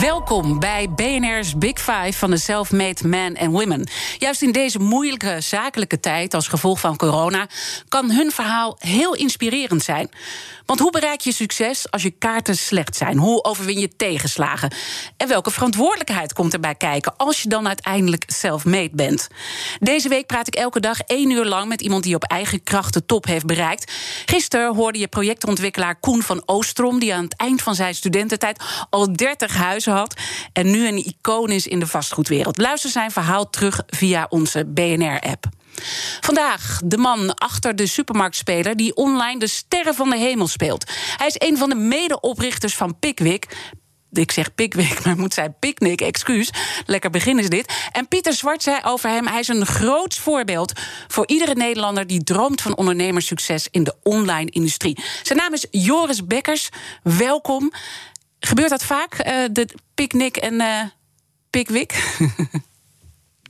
Welkom bij BNR's Big Five van de Self-Made Men and Women. Juist in deze moeilijke zakelijke tijd als gevolg van corona kan hun verhaal heel inspirerend zijn. Want hoe bereik je succes als je kaarten slecht zijn? Hoe overwin je tegenslagen? En welke verantwoordelijkheid komt erbij kijken als je dan uiteindelijk self-made bent? Deze week praat ik elke dag één uur lang met iemand die op eigen kracht de top heeft bereikt. Gisteren hoorde je projectontwikkelaar Koen van Oostrom, die aan het eind van zijn studententijd al 30 huizen had en nu een icoon is in de vastgoedwereld. Luister zijn verhaal terug via onze BNR-app. Vandaag de man achter de supermarktspeler die online de sterren van de hemel speelt. Hij is een van de medeoprichters van Pickwick. Ik zeg Pickwick, maar moet zijn Picnic, excuus. Lekker begin is dit. En Pieter Zwart zei over hem: hij is een groot voorbeeld voor iedere Nederlander die droomt van ondernemerssucces in de online industrie. Zijn naam is Joris Bekkers. Welkom. Gebeurt dat vaak, uh, de Picnic en uh, Pickwick?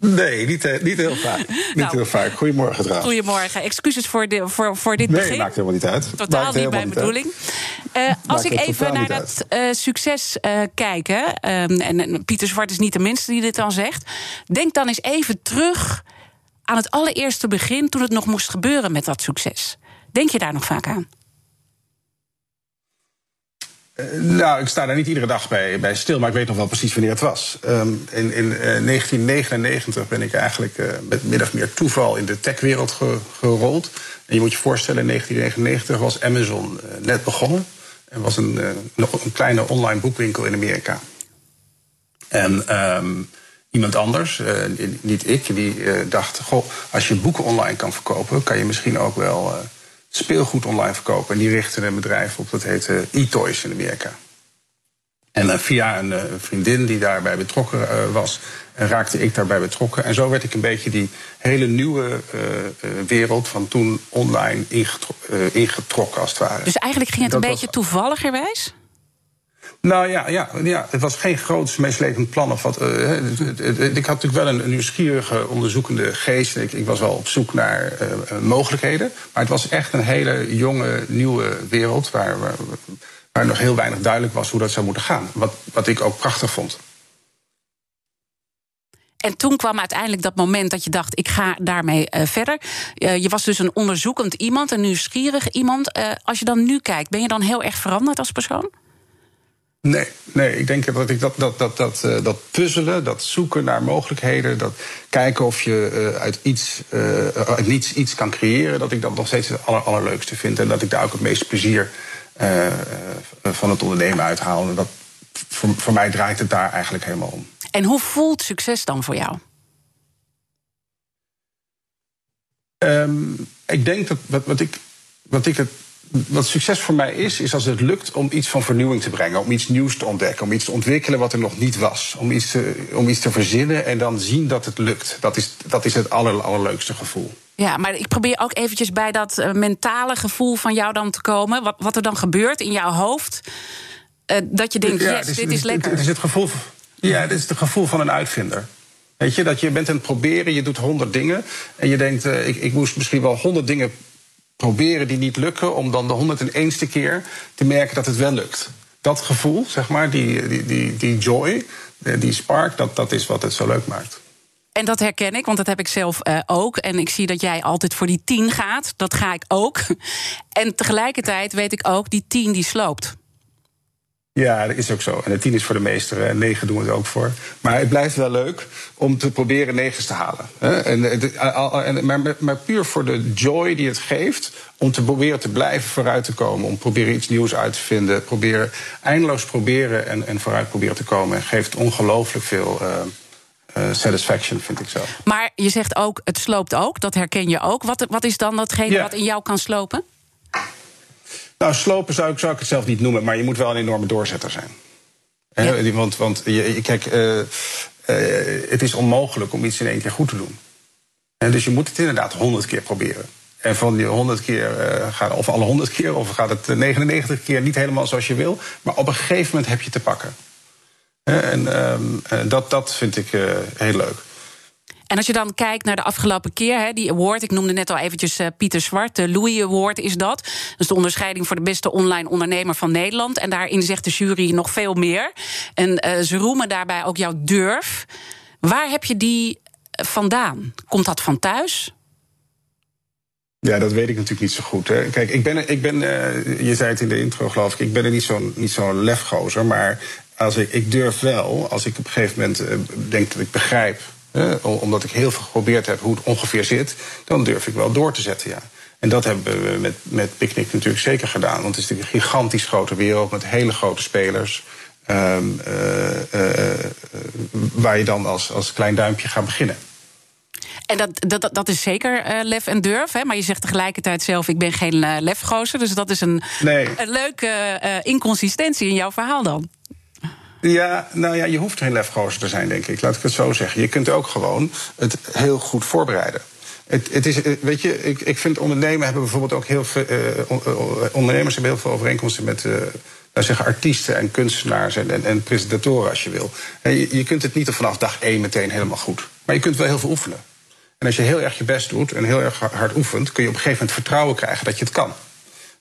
Nee, niet, eh, niet heel vaak. Niet nou, heel vaak. Goedemorgen trouwens. Goedemorgen. Excuses voor, de, voor, voor dit nee, begin. Nee, maakt helemaal niet uit. Totaal maakt niet mijn bedoeling. Uh, als ik even naar dat uh, succes uh, kijk... Um, en, en Pieter Zwart is niet de minste die dit dan zegt... denk dan eens even terug aan het allereerste begin... toen het nog moest gebeuren met dat succes. Denk je daar nog vaak aan? Uh, nou, ik sta daar niet iedere dag bij, bij, stil, maar ik weet nog wel precies wanneer het was. Um, in, in uh, 1999 ben ik eigenlijk uh, met min of meer toeval in de techwereld ge, gerold. En je moet je voorstellen, in 1999 was Amazon net begonnen. En was een, een kleine online boekwinkel in Amerika. En um, iemand anders, niet ik, die dacht: goh, als je boeken online kan verkopen, kan je misschien ook wel speelgoed online verkopen. En die richtten een bedrijf op, dat heette e-toys in Amerika. En uh, via een uh, vriendin die daarbij betrokken was, raakte ik daarbij betrokken. En zo werd ik een beetje die hele nieuwe wereld van toen online ingetro ingetrokken, als het ware. Dus eigenlijk ging het een beetje was... toevalligerwijs? Nou ja, ja, ja, het was geen groot meeslepend plan. Of wat, uh, ik had natuurlijk wel een, nieuwsgierige, onderzoekende geest. Ik, was wel op zoek naar uh, mogelijkheden. Maar het was echt een hele jonge, nieuwe wereld... Waar, waar, waar, nog heel weinig duidelijk was hoe dat zou moeten gaan. Wat, wat ik ook prachtig vond. En toen kwam uiteindelijk dat moment dat je dacht: ik ga daarmee verder. Je was dus een onderzoekend iemand, een nieuwsgierig iemand. Als je dan nu kijkt, ben je dan heel erg veranderd als persoon? Nee, nee, ik denk dat ik dat, dat, dat, dat, uh, dat puzzelen, dat zoeken naar mogelijkheden, dat kijken of je uh, uit, iets, uh, uit niets iets kan creëren, dat ik dat nog steeds het aller, allerleukste vind. En dat ik daar ook het meeste plezier van het ondernemen uithaal. En dat, voor, voor mij draait het daar eigenlijk helemaal om. En hoe voelt succes dan voor jou? Um, ik denk dat wat, wat, ik, wat ik het wat succes voor mij is, is als het lukt om iets van vernieuwing te brengen. Om iets nieuws te ontdekken. Om iets te ontwikkelen wat er nog niet was. Om iets te, om iets te verzinnen en dan zien dat het lukt. Dat is, dat is het aller, allerleukste gevoel. Ja, maar ik probeer ook eventjes bij dat uh, mentale gevoel van jou dan te komen. Wat, wat er dan gebeurt in jouw hoofd. Uh, dat je denkt, ja, yes, is, dit is lekker. Het, het is het gevoel, ja, het is het gevoel van een uitvinder. Weet je, dat je bent aan het proberen, je doet honderd dingen. En je denkt, uh, ik, ik moest misschien wel honderd dingen proberen die niet lukken, om dan de 101ste keer te merken dat het wel lukt. Dat gevoel, zeg maar, die, die, die, die joy, die spark, dat, dat is wat het zo leuk maakt. En dat herken ik, want dat heb ik zelf uh, ook. En ik zie dat jij altijd voor die tien gaat. Dat ga ik ook. En tegelijkertijd weet ik ook, die tien die sloopt. Ja, dat is ook zo. En de tien is voor de meester. En negen doen we het ook voor. Maar het blijft wel leuk om te proberen negens te halen. En, maar, maar puur voor de joy die het geeft. Om te proberen te blijven vooruit te komen. Om proberen iets nieuws uit te vinden. Proberen, eindeloos proberen en, en vooruit proberen te komen. Geeft ongelooflijk veel. Uh, Uh, satisfaction, vind ik zo. Maar je zegt ook, het sloopt ook, dat herken je ook. Wat, wat is dan datgene ja. wat in jou kan slopen? Nou, slopen zou ik, zou ik het zelf niet noemen, maar je moet wel een enorme doorzetter zijn. Ja. want want je, kijk, uh, uh, het is onmogelijk om iets in één keer goed te doen. En dus je moet het inderdaad honderd keer proberen. En van die 100 keer uh, gaat, of alle 100 keer, of gaat het 99 keer niet helemaal zoals je wil. Maar op een gegeven moment heb je te pakken. En um, dat, dat vind ik heel leuk. En als je dan kijkt naar de afgelopen keer, hè, die award, ik noemde net al eventjes uh, Pieter Zwart, de Louis Award is dat. Dat is de onderscheiding voor de beste online ondernemer van Nederland. En daarin zegt de jury nog veel meer. En uh, ze roemen daarbij ook jouw durf. Waar heb je die vandaan? Komt dat van thuis? Ja, dat weet ik natuurlijk niet zo goed. Hè. Kijk, ik ben, ik ben je zei het in de intro geloof ik, ik ben er niet zo'n niet zo'n lefgozer, maar als ik, ik durf wel, als ik op een gegeven moment denk dat ik begrijp omdat ik heel veel geprobeerd heb hoe het ongeveer zit, dan durf ik wel door te zetten, ja. En dat hebben we met, met Picnic natuurlijk zeker gedaan. Want het is natuurlijk een gigantisch grote wereld met hele grote spelers. Um, uh, uh, waar je dan als, als klein duimpje gaat beginnen. En dat, dat, dat is zeker lef en durf. Hè? Maar je zegt tegelijkertijd zelf: ik ben geen lefgozer. Dus dat is een, nee. een leuke inconsistentie in jouw verhaal dan. Ja, nou ja, je hoeft geen lefgozer te zijn, denk ik. Laat ik het zo zeggen. Je kunt ook gewoon het heel goed voorbereiden. Het, het is, weet je, ik, ik vind ondernemen hebben bijvoorbeeld ook heel veel. Uh, ondernemers hebben heel veel overeenkomsten met. Uh, nou zeggen artiesten en kunstenaars en, en, en, presentatoren, als je wil. Je, je kunt het niet vanaf dag één meteen helemaal goed. Maar je kunt wel heel veel oefenen. En als je heel erg je best doet en heel erg hard oefent, kun je op een gegeven moment vertrouwen krijgen dat je het kan.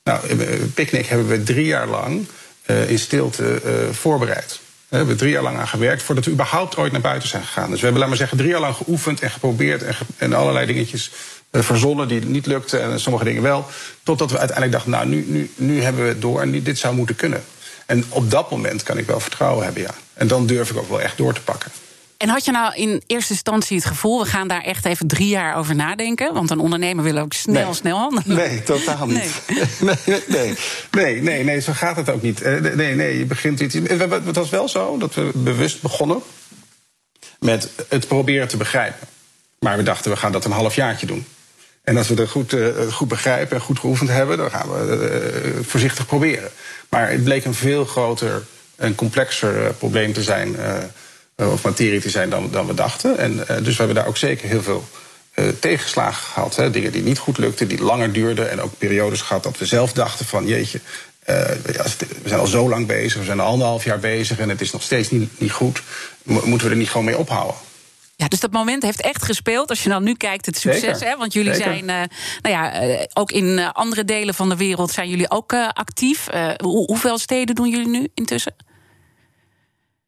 Nou, Picnic hebben we drie jaar lang in stilte voorbereid. We hebben drie jaar lang aan gewerkt voordat we überhaupt ooit naar buiten zijn gegaan. Dus we hebben, laat maar zeggen, drie jaar lang geoefend en geprobeerd en, en allerlei dingetjes uh, verzonnen die niet lukten en sommige dingen wel. Totdat we uiteindelijk dachten, nou, nu, nu, nu hebben we het door en dit zou moeten kunnen. En op dat moment kan ik wel vertrouwen hebben, ja. En dan durf ik ook wel echt door te pakken. En had je nou in eerste instantie het gevoel, we gaan daar echt even drie jaar over nadenken? Want een ondernemer wil ook snel, nee. snel handelen. Nee, totaal niet. Nee. nee, nee, nee, nee, zo gaat het ook niet. Nee, nee, je begint iets. Het was wel zo dat we bewust begonnen met het proberen te begrijpen. Maar we dachten, we gaan dat een halfjaartje doen. En als we het goed, uh, goed begrijpen en goed geoefend hebben, dan gaan we uh, voorzichtig proberen. Maar het bleek een veel groter en complexer uh, probleem te zijn of materie te zijn dan, dan we dachten. En, uh, dus we hebben daar ook zeker heel veel uh, tegenslagen gehad. Hè. Dingen die niet goed lukten, die langer duurden. En ook periodes gehad dat we zelf dachten van jeetje, uh, we zijn al zo lang bezig, we zijn al anderhalf jaar bezig en het is nog steeds niet, niet goed. Moeten we er niet gewoon mee ophouden? Ja, dus dat moment heeft echt gespeeld. Als je dan nu kijkt, het succes. Hè, want jullie Zeker. zijn, uh, nou ja, uh, ook in andere delen van de wereld zijn jullie ook actief. Hoe, hoeveel steden doen jullie nu intussen?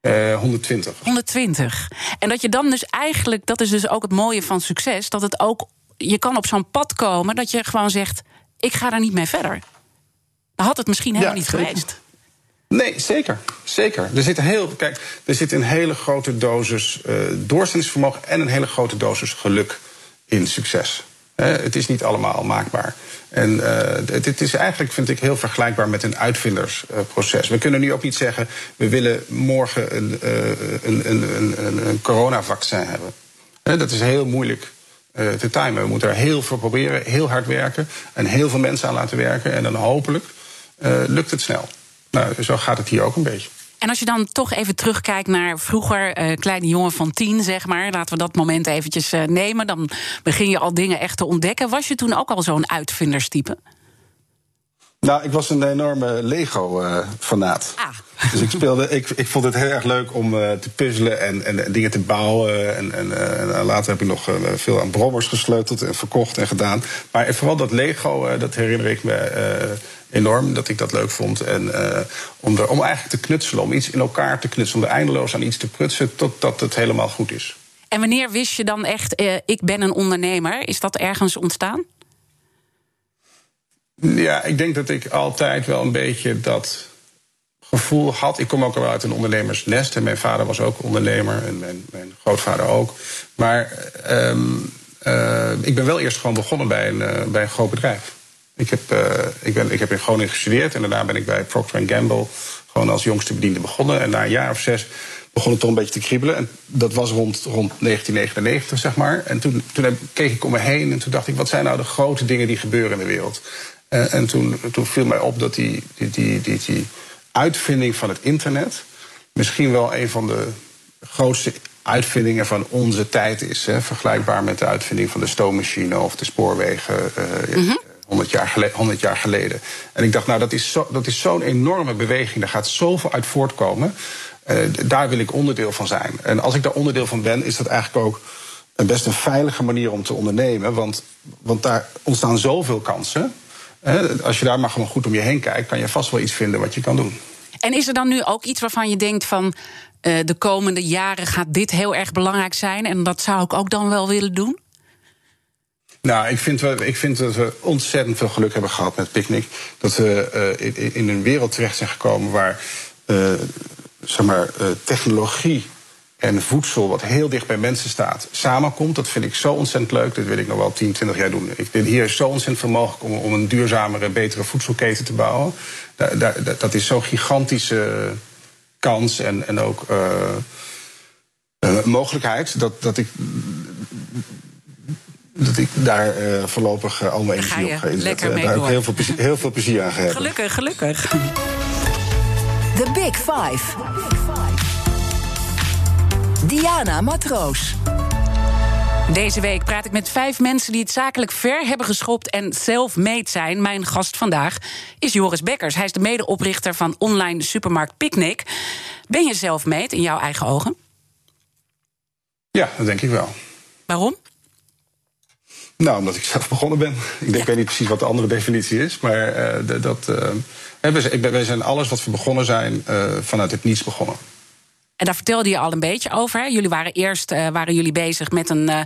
Uh, 120. 120. En dat je dan dus eigenlijk, dat is dus ook het mooie van succes, dat het ook, je kan op zo'n pad komen dat je gewoon zegt: ik ga daar niet mee verder. Dan had het misschien helemaal ja, niet zeker. geweest. Nee, zeker. Zeker. Er zit, een heel, kijk, er zit een hele grote dosis uh, doorzettingsvermogen en een hele grote dosis geluk in succes. Het is niet allemaal maakbaar. En uh, dit is eigenlijk, vind ik, heel vergelijkbaar met een uitvindersproces. We kunnen nu ook niet zeggen, we willen morgen een, uh, een, een, een, een coronavaccin hebben. Dat is heel moeilijk te timen. We moeten er heel veel proberen, heel hard werken... en heel veel mensen aan laten werken. En dan hopelijk lukt het snel. Nou, zo gaat het hier ook een beetje. En als je dan toch even terugkijkt naar vroeger, uh, kleine jongen van tien, zeg maar. Laten we dat moment eventjes uh, nemen. Dan begin je al dingen echt te ontdekken. Was je toen ook al zo'n uitvinderstype? Nou, ik was een enorme Lego-fanaat. Uh, ah. Dus ik, speelde, ik, ik vond het heel erg leuk om uh, te puzzelen en, en, en, dingen te bouwen. En, en uh, later heb ik nog veel aan brommers gesleuteld en verkocht en gedaan. Maar vooral dat Lego, dat herinner ik me enorm dat ik dat leuk vond. En uh, om, er, om eigenlijk te knutselen, om iets in elkaar te knutselen, om er eindeloos aan iets te prutsen totdat het helemaal goed is. En wanneer wist je dan echt, uh, ik ben een ondernemer? Is dat ergens ontstaan? Ja, ik denk dat ik altijd wel een beetje dat gevoel had. Ik kom ook al uit een ondernemersnest. En mijn vader was ook ondernemer en mijn, mijn grootvader ook. Maar um, uh, ik ben wel eerst gewoon begonnen bij een, bij een groot bedrijf. Ik heb, uh, ik, ben, ik heb in Groningen gestudeerd en daarna ben ik bij Procter Gamble gewoon als jongste bediende begonnen. En na een jaar of zes begon het toch een beetje te kriebelen. En dat was rond, rond 1999, zeg maar. En toen, toen keek ik om me heen en toen dacht ik, wat zijn nou de grote dingen die gebeuren in de wereld? Uh, en toen, toen viel mij op dat die, die, die, die, die uitvinding van het internet misschien wel een van de grootste uitvindingen van onze tijd is. Hè, vergelijkbaar met de uitvinding van de stoommachine of de spoorwegen. Uh, 100 jaar, geleden, 100 jaar geleden. En ik dacht, nou, dat is, zo, zo'n enorme beweging. Daar gaat zoveel uit voortkomen. Uh, daar wil ik onderdeel van zijn. En als ik daar onderdeel van ben, is dat eigenlijk ook een best een veilige manier om te ondernemen. Want, want daar ontstaan zoveel kansen. Als je daar maar gewoon goed om je heen kijkt, kan je vast wel iets vinden wat je kan doen. En is er dan nu ook iets waarvan je denkt van uh, de komende jaren gaat dit heel erg belangrijk zijn en dat zou ik ook dan wel willen doen? Nou, ik vind, ik vind dat we ontzettend veel geluk hebben gehad met Picnic. Dat we uh, in, in, een wereld terecht zijn gekomen waar uh, zeg maar, technologie en voedsel, wat heel dicht bij mensen staat, samenkomt. Dat vind ik zo ontzettend leuk. Dat wil ik nog wel 10, 20 jaar doen. Ik vind hier zo ontzettend veel mogelijk om, om een duurzamere, betere voedselketen te bouwen. dat is zo'n gigantische kans en, en ook uh, uh, mogelijkheid dat, dat ik. Dat ik daar uh, voorlopig uh, al mijn energie op ga inzetten. Daar heb ik heel veel, plezier, heel veel plezier aan gehad. Gelukkig, gelukkig. The Big Five. Diana Matroos. Deze week praat ik met vijf mensen die het zakelijk ver hebben geschopt en self-made zijn. Mijn gast vandaag is Joris Bekkers. Hij is de medeoprichter van online supermarkt Picnic. Ben je self-made in jouw eigen ogen? Ja, dat denk ik wel. Waarom? Nou, omdat ik zelf begonnen ben. Ik denk, ja. weet niet precies wat de andere definitie is, maar uh, dat. Uh, wij zijn alles wat we begonnen zijn uh, vanuit het niets begonnen. En daar vertelde je al een beetje over. Hè? Jullie waren eerst uh, waren jullie bezig met een, uh,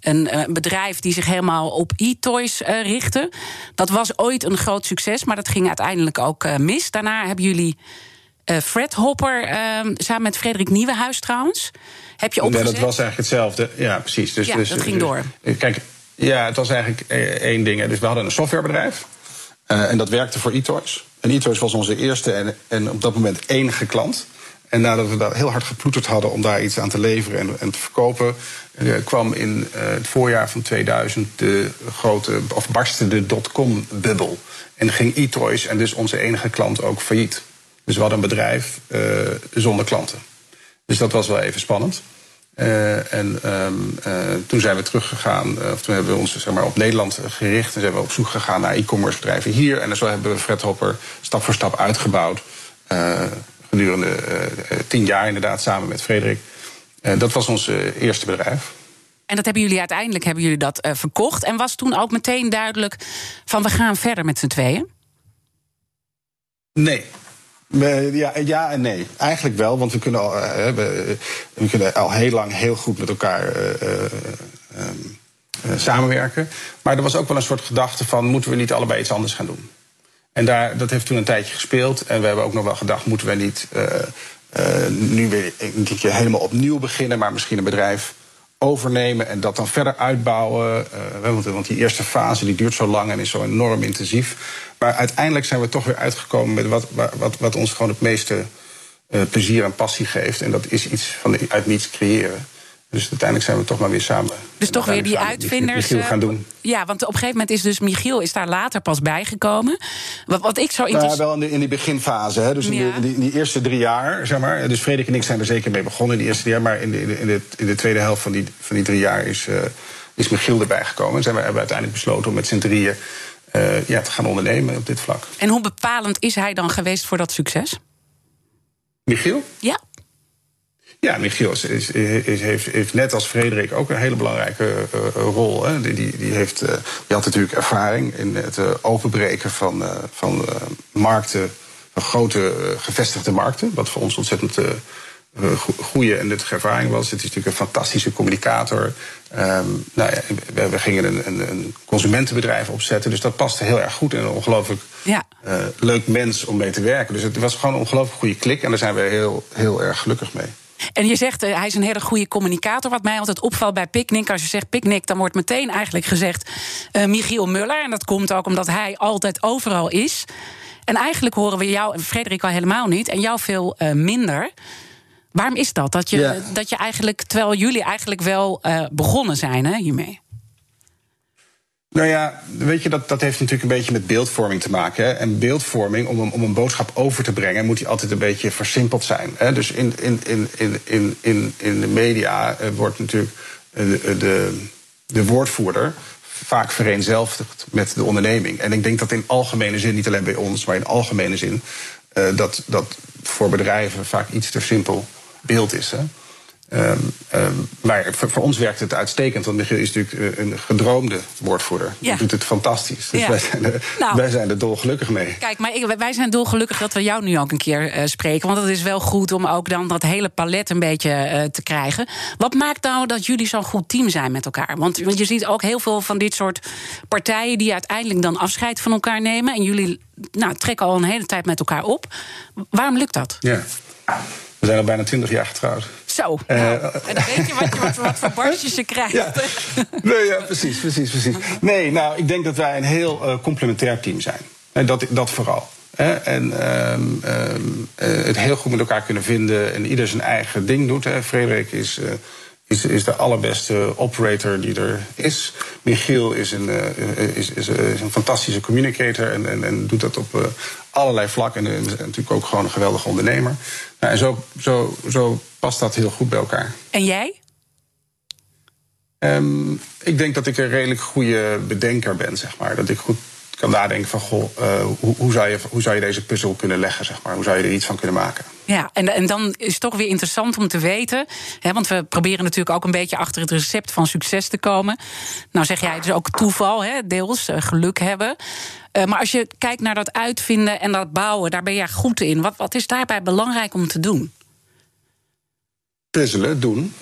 een uh, bedrijf die zich helemaal op e-toys richtte. Dat was ooit een groot succes, maar dat ging uiteindelijk ook mis. Daarna hebben jullie Fred Hopper ehm, samen met Frederik Nieuwenhuis trouwens. Heb je opgezet? Nee, dat was eigenlijk hetzelfde. Ja, precies. Dus, ja, dus, dat ging door. Kijk, ja, het was eigenlijk één ding. Dus we hadden een softwarebedrijf. en dat werkte voor e-toys. En e-toys was onze eerste en, en op dat moment enige klant. En nadat we daar heel hard geploeterd hadden om daar iets aan te leveren en, en te verkopen, uh, kwam in uh, het voorjaar van 2000 de grote, of barstte de dotcom-bubbel. En ging e-toys en dus onze enige klant ook failliet. Dus we hadden een bedrijf uh, zonder klanten. Dus dat was wel even spannend. en um, toen zijn we teruggegaan, of toen hebben we ons zeg maar, op Nederland gericht en zijn we op zoek gegaan naar e-commerce bedrijven hier. En zo hebben we Fred Hopper stap voor stap uitgebouwd gedurende uh, tien jaar inderdaad samen met Frederik. Uh, dat was ons uh, eerste bedrijf. En dat hebben jullie uiteindelijk hebben jullie dat verkocht. En was toen ook meteen duidelijk van we gaan verder met z'n tweeën? Nee. Ja, ja en nee. Eigenlijk wel, want we kunnen al, we, we kunnen al heel lang heel goed met elkaar samenwerken. Maar er was ook wel een soort gedachte van moeten we niet allebei iets anders gaan doen? En daar, dat heeft toen een tijdje gespeeld. En we hebben ook nog wel gedacht, moeten we niet uh, uh, nu weer een keer helemaal opnieuw beginnen, maar misschien een bedrijf overnemen en dat dan verder uitbouwen. Uh, want die eerste fase die duurt zo lang en is zo enorm intensief. Maar uiteindelijk zijn we toch weer uitgekomen met wat, wat, wat ons gewoon het meeste plezier en passie geeft. En dat is iets van uit niets creëren. Dus uiteindelijk zijn we toch maar weer samen. Dus toch weer die uitvinders. Michiel gaan doen. Ja, want op een gegeven moment is dus Michiel is daar later pas bijgekomen. Wat, wat ik zo interessant. Nou, wel in, in die beginfase. Hè. Dus in, ja. die, in, die, eerste drie jaar, zeg maar. Dus Frederik en ik zijn er zeker mee begonnen in die eerste drie jaar. Maar in de, in de, in de, tweede helft van die, van die drie jaar is, uh, is Michiel erbij gekomen. En zijn we, hebben we uiteindelijk besloten om met z'n drieën uh, ja, te gaan ondernemen op dit vlak. En hoe bepalend is hij dan geweest voor dat succes? Michiel? Ja. Ja, Michiel is, is, is, heeft, heeft, net als Frederik ook een hele belangrijke uh, rol. Hè. Die, die, die, heeft, uh, die had natuurlijk ervaring in het uh, openbreken van, van markten, van grote gevestigde markten. Wat voor ons ontzettend goede en nuttige ervaring was. Het is natuurlijk een fantastische communicator. Um, nou ja, we, we gingen een, een, een, consumentenbedrijf opzetten. Dus dat paste heel erg goed en een ongelooflijk ja. leuk mens om mee te werken. Dus het was gewoon een ongelooflijk goede klik en daar zijn we heel, heel erg gelukkig mee. En je zegt, uh, hij is een hele goede communicator. Wat mij altijd opvalt bij Picnic, als je zegt Picnic, dan wordt meteen eigenlijk gezegd uh, Michiel Muller. En dat komt ook omdat hij altijd overal is. En eigenlijk horen we jou en Frederik al helemaal niet, en jou veel uh, minder. Waarom is dat? Dat je, ja. dat je eigenlijk, terwijl jullie eigenlijk wel begonnen zijn hè, hiermee? Nou ja, weet je, dat, dat heeft natuurlijk een beetje met beeldvorming te maken. Hè? En beeldvorming, om, om een boodschap over te brengen, moet die altijd een beetje versimpeld zijn. Hè? Dus in, in, in, in, in, in de media eh, wordt natuurlijk eh, de, de, de woordvoerder vaak vereenzelvigd met de onderneming. En ik denk dat in algemene zin, niet alleen bij ons, maar in algemene zin, dat, dat voor bedrijven vaak iets te simpel beeld is. Hè? Um, um, maar voor, voor, ons werkt het uitstekend, want Michiel is natuurlijk eh, een gedroomde woordvoerder. Ja. Hij doet het fantastisch. Dus ja. wij, zijn er, nou, wij zijn er dolgelukkig mee. Kijk, maar ik, wij zijn dolgelukkig dat we jou nu ook een keer uh, spreken. Want het is wel goed om ook dan dat hele palet een beetje uh, te krijgen. Wat maakt nou dat jullie zo'n goed team zijn met elkaar? Want, want je ziet ook heel veel van dit soort partijen die uiteindelijk dan afscheid van elkaar nemen. En jullie nou, trekken al een hele tijd met elkaar op. Waarom lukt dat? Ja. We zijn al bijna twintig jaar getrouwd. Zo, nou, uh, en dan weet je wat, je, wat, wat voor barstjes je krijgt. Ja. Nee, ja, precies, precies, precies. Nee, nou, ik denk dat wij een heel uh, complementair team zijn. En dat, dat vooral. Hè? En um, um, uh, het heel goed met elkaar kunnen vinden en ieder zijn eigen ding doet. Hè? Frederik is is, is de allerbeste operator die er is. Michiel is een, is, is, is, een fantastische communicator en, en, en doet dat op allerlei vlakken. En is natuurlijk ook gewoon een geweldige ondernemer. Nou, en zo, zo, zo past dat heel goed bij elkaar. En jij? Um, ik denk dat ik een redelijk goede bedenker ben, zeg maar. Dat ik goed kan nadenken van, goh, uh, hoe, hoe, zou je, hoe zou je deze puzzel kunnen leggen, zeg maar? Hoe zou je er iets van kunnen maken? Ja, en, en dan is het toch weer interessant om te weten, hè, want we proberen natuurlijk ook een beetje achter het recept van succes te komen. Nou zeg jij, het is ook toeval, hè, deels, uh, geluk hebben. Uh, maar als je kijkt naar dat uitvinden en dat bouwen, daar ben jij goed in. Wat, wat is daarbij belangrijk om te doen? Puzzelen, doen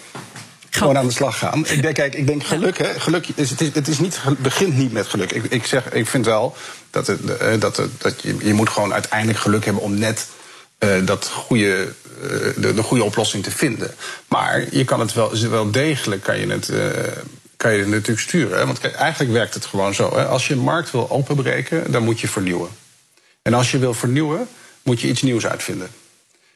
gewoon aan de slag gaan. Ik denk, kijk, ik denk geluk, hè, geluk is, het, is, het is niet, begint niet met geluk. Ik, ik, zeg, ik vind wel dat, het, eh, dat, het, dat je, je moet gewoon uiteindelijk geluk hebben om net uh, dat goede, uh, de, de goede oplossing te vinden. Maar je kan het wel, wel degelijk kan je het, uh, kan je het natuurlijk sturen. Hè? Want kijk, eigenlijk werkt het gewoon zo. Hè? Als je een markt wil openbreken, dan moet je vernieuwen. En als je wil vernieuwen, moet je iets nieuws uitvinden.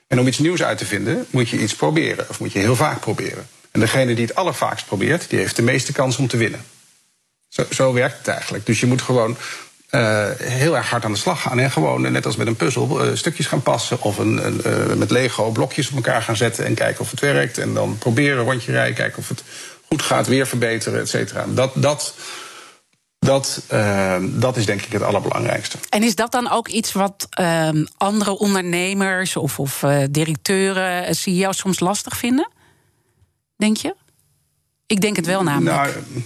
En om iets nieuws uit te vinden, moet je iets proberen. Of moet je heel vaak proberen. En degene die het allervaakst probeert, die heeft de meeste kans om te winnen. Zo, zo werkt het eigenlijk. Dus je moet gewoon uh, heel erg hard aan de slag gaan. En gewoon, net als met een puzzel, uh, stukjes gaan passen. Of een, een, met Lego blokjes op elkaar gaan zetten en kijken of het werkt. En dan proberen, rondje rijden, kijken of het goed gaat, weer verbeteren, et cetera. Dat, dat, dat, dat is denk ik het allerbelangrijkste. En is dat dan ook iets wat andere ondernemers of, of directeuren, CEO's soms lastig vinden? Denk je? Ik denk het wel namelijk. Nou,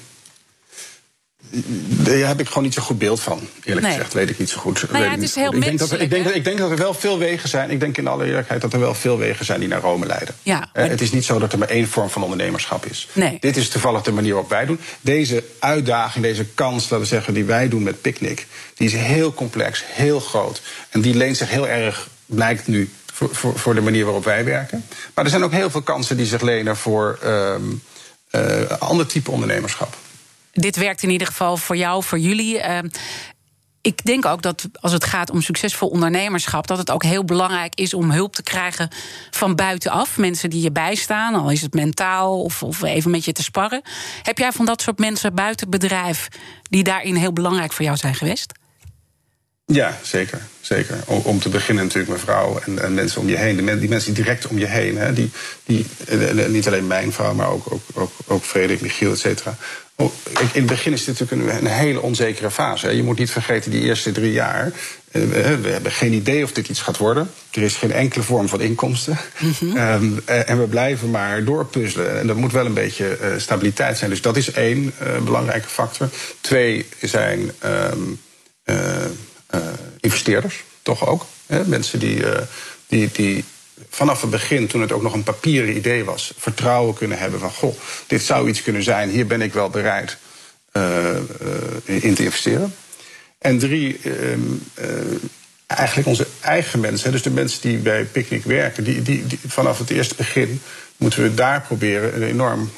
daar heb ik gewoon niet zo goed beeld van. Eerlijk nee. gezegd weet ik niet zo goed. Nou ja, het is heel ik denk, dat, ik, denk dat, ik denk dat er wel veel wegen zijn. Ik denk in alle eerlijkheid dat er wel veel wegen zijn die naar Rome leiden. Ja, eh, het is niet zo dat er maar één vorm van ondernemerschap is. Nee. Dit is toevallig de manier waarop wij doen. Deze uitdaging, deze kans, laten we zeggen, die wij doen met Picnic, die is heel complex, heel groot. En die leent zich heel erg, blijkt nu, voor, voor, voor, de manier waarop wij werken. Maar er zijn ook heel veel kansen die zich lenen voor um, uh, ander type ondernemerschap. Dit werkt in ieder geval voor jou, voor jullie. Uh, ik denk ook dat als het gaat om succesvol ondernemerschap, dat het ook heel belangrijk is om hulp te krijgen van buitenaf. Mensen die je bijstaan, al is het mentaal of, of even met je te sparren. Heb jij van dat soort mensen buiten bedrijf die daarin heel belangrijk voor jou zijn geweest? Ja, zeker. zeker. Om, om te beginnen natuurlijk mijn vrouw en, en, mensen om je heen. Die, die mensen direct om je heen. Hè, die, die, niet alleen mijn vrouw, maar ook, ook, ook, ook Frederik, Michiel, et cetera. Oh, in het begin is het natuurlijk een, hele onzekere fase. Je moet niet vergeten, die eerste drie jaar... Uh, we hebben geen idee of dit iets gaat worden. Er is geen enkele vorm van inkomsten. Mm -hmm. um, en we blijven maar doorpuzzelen. En er moet wel een beetje uh, stabiliteit zijn. Dus dat is één uh, belangrijke factor. Twee zijn... Um, uh, investeerders, toch ook. Hè? Mensen die, die, die vanaf het begin, toen het ook nog een papieren idee was, vertrouwen kunnen hebben van: goh, dit zou iets kunnen zijn, hier ben ik wel bereid uh, in te investeren. En drie, eigenlijk onze eigen mensen, dus de mensen die bij Picnic werken, die, die, die, vanaf het eerste begin moeten we daar proberen een enorm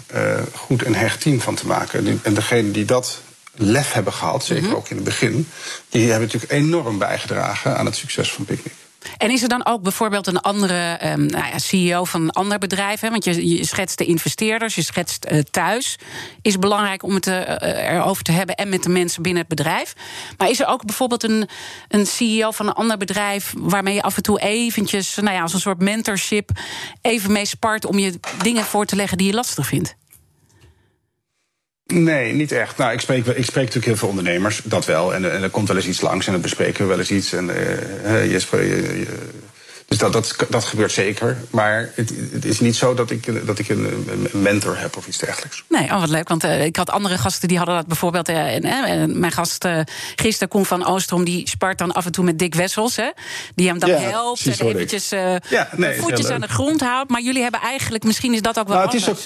goed en hecht team van te maken. En degene die dat lef hebben gehad, zeker mm -hmm. ook in het begin, die hebben natuurlijk enorm bijgedragen aan het succes van Picnic. En is er dan ook bijvoorbeeld een andere um, nou ja, CEO van een ander bedrijf? Hè? Want je, schetst de investeerders, je schetst uh, thuis. Is belangrijk om het uh, erover te hebben en met de mensen binnen het bedrijf. Maar is er ook bijvoorbeeld een, een CEO van een ander bedrijf waarmee je af en toe eventjes, nou ja, als een soort mentorship, even mee spart om je dingen voor te leggen die je lastig vindt? Nee, niet echt. Nou, ik spreek, ik spreek natuurlijk heel veel ondernemers, dat wel. En, en er komt wel eens iets langs en dan bespreken we wel eens iets. En, uh, je, je, dus dat, dat, dat gebeurt zeker. Maar het, het, is niet zo dat ik, dat ik een, mentor heb of iets dergelijks. Nee, oh, wat leuk. Want uh, ik had andere gasten die hadden dat bijvoorbeeld. Uh, mijn gast gisteren, Koen van Oostrom, die spart dan af en toe met Dick Wessels. Hè, die hem dan ja, helpt en eventjes ja, nee, voetjes aan de grond houdt. Maar jullie hebben eigenlijk, misschien is dat ook wel nou. Het is ook,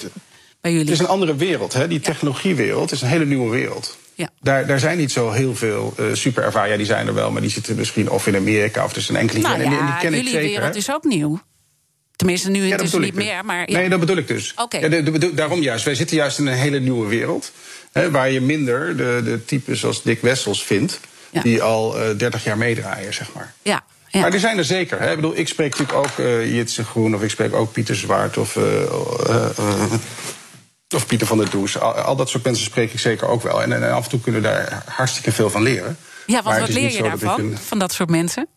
bij jullie. Het is een andere wereld. Hè? Die technologiewereld is een hele nieuwe wereld. Ja. Daar, daar zijn niet zo heel veel uh, super ervaren. Ja, die zijn er wel, maar die zitten misschien of in Amerika of dus een enkele. Nou, ja, en die, die ken ik zeker. Jullie wereld is ook nieuw. Tenminste, nu ja, is het niet dus. meer. Maar, ja. Nee, dat bedoel ik dus. Okay. Ja, de, de, daarom juist. Wij zitten juist in een hele nieuwe wereld. Hè, waar je minder de, de types zoals Dick Wessels vindt. Die al uh, 30 jaar meedraaien, zeg maar. Ja, ja. Maar er zijn er zeker. Hè? Ik, bedoel, ik spreek natuurlijk ook uh, Jitse Groen of ik spreek ook Pieter Zwaard of uh, of Pieter van der Does. Al, al, dat soort mensen spreek ik zeker ook wel. En, en, af en toe kunnen we daar hartstikke veel van leren. Ja, want wat leer je daarvan, van dat soort mensen?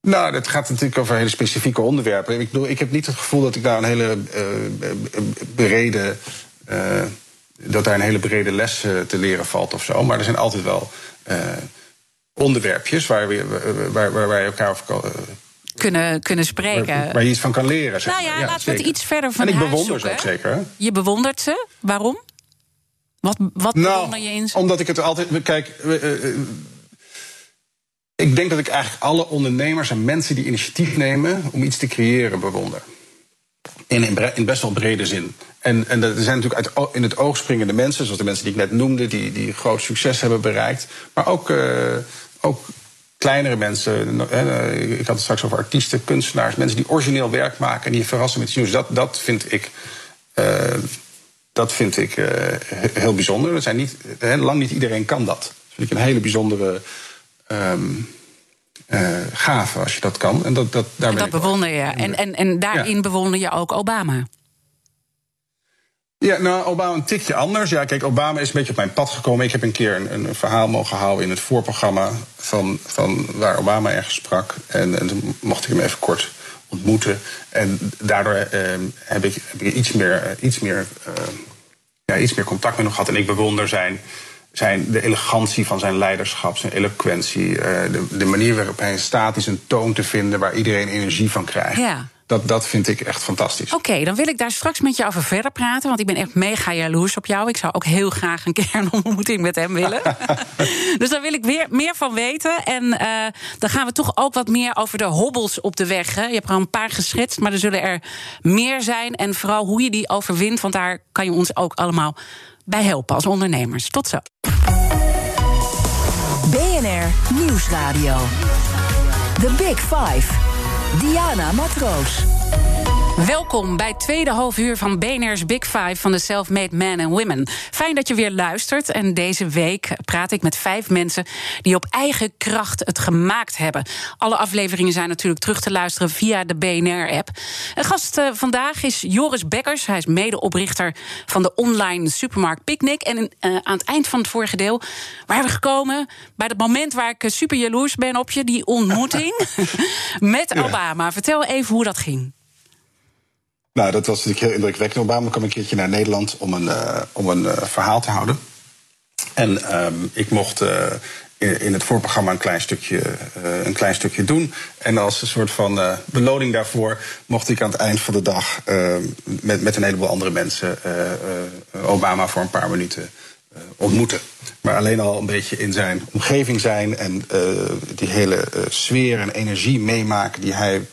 Nou, dat gaat natuurlijk over hele specifieke onderwerpen. Ik bedoel, ik heb niet het gevoel dat ik daar een hele uh, brede. Uh, dat daar een hele brede les te leren valt of zo. Maar er zijn altijd wel onderwerpjes waar, we, waar, waar, waar je elkaar over kunnen, kunnen spreken. Waar, je iets van kan leren. Zeg nou ja, laten we het iets verder van En ik bewonder ze ook zeker. Je bewondert ze. Waarom? Wat, wat nou, bewonder je in ze? Omdat ik het altijd. Kijk. Uh, ik denk dat ik eigenlijk alle ondernemers en mensen die initiatief nemen om iets te creëren bewonder. In, in, in best wel brede zin. En, en er zijn natuurlijk uit, in het oog springende mensen, zoals de mensen die ik net noemde, die, die groot succes hebben bereikt. Maar ook, uh, ook kleinere mensen. Ik had het straks over artiesten, kunstenaars, mensen die origineel werk maken en die verrassen met iets nieuws. Dat, dat vind ik. Uh, dat vind ik uh, heel bijzonder. Dat zijn niet, lang niet iedereen kan dat. Dat vind ik een hele bijzondere um, uh, gave als je dat kan. En dat, dat, daar dat bewonder je. En, en, en daarin ja. bewonder je ook Obama. Ja, nou, Obama een tikje anders. Ja, kijk, Obama is een beetje op mijn pad gekomen. Ik heb een keer een, een verhaal mogen houden in het voorprogramma van, van waar Obama ergens sprak. En, en toen mocht ik hem even kort ontmoeten. En daardoor eh, heb, ik, heb iets meer, uh, iets, meer, uh, ja, iets meer contact met hem gehad. En ik bewonder zijn, zijn de elegantie van zijn leiderschap, zijn eloquentie. de, de manier waarop hij staat is een toon te vinden waar iedereen energie van krijgt. Ja. Dat, dat vind ik echt fantastisch. Oké, dan wil ik daar straks met je over verder praten. Want ik ben echt mega jaloers op jou. Ik zou ook heel graag een keer een ontmoeting met hem willen. dus daar wil ik weer meer van weten. En uh, dan gaan we toch ook wat meer over de hobbels op de weg. Hè. Je hebt er al een paar geschetst, maar er zullen er meer zijn. En vooral hoe je die overwint. Want daar kan je ons ook allemaal bij helpen als ondernemers. Tot zo. BNR Nieuwsradio. The Big Five. Diana Matroos. Welkom bij het tweede half uur van BNR's Big Five van de Self-Made Men and Women. Fijn dat je weer luistert. En deze week praat ik met vijf mensen die op eigen kracht het gemaakt hebben. Alle afleveringen zijn natuurlijk terug te luisteren via de BNR-app. Een gast uh, vandaag is Joris Bekkers. Hij is medeoprichter van de online supermarkt Picnic. En uh, aan het eind van het vorige deel waren we gekomen bij het moment waar ik super jaloers ben op je, die ontmoeting met Obama. Vertel even hoe dat ging. Nou, dat was natuurlijk heel indrukwekkend. Obama kwam een keertje naar Nederland om een, uh, om een uh, verhaal te houden. En um, ik mocht uh, in, in, het voorprogramma een klein, stukje, een klein stukje doen. En als een soort van beloning daarvoor mocht ik aan het eind van de dag ehm, met, met een heleboel andere mensen Obama voor een paar minuten ontmoeten. Maar alleen al een beetje in zijn omgeving zijn en die hele sfeer en energie meemaken die hij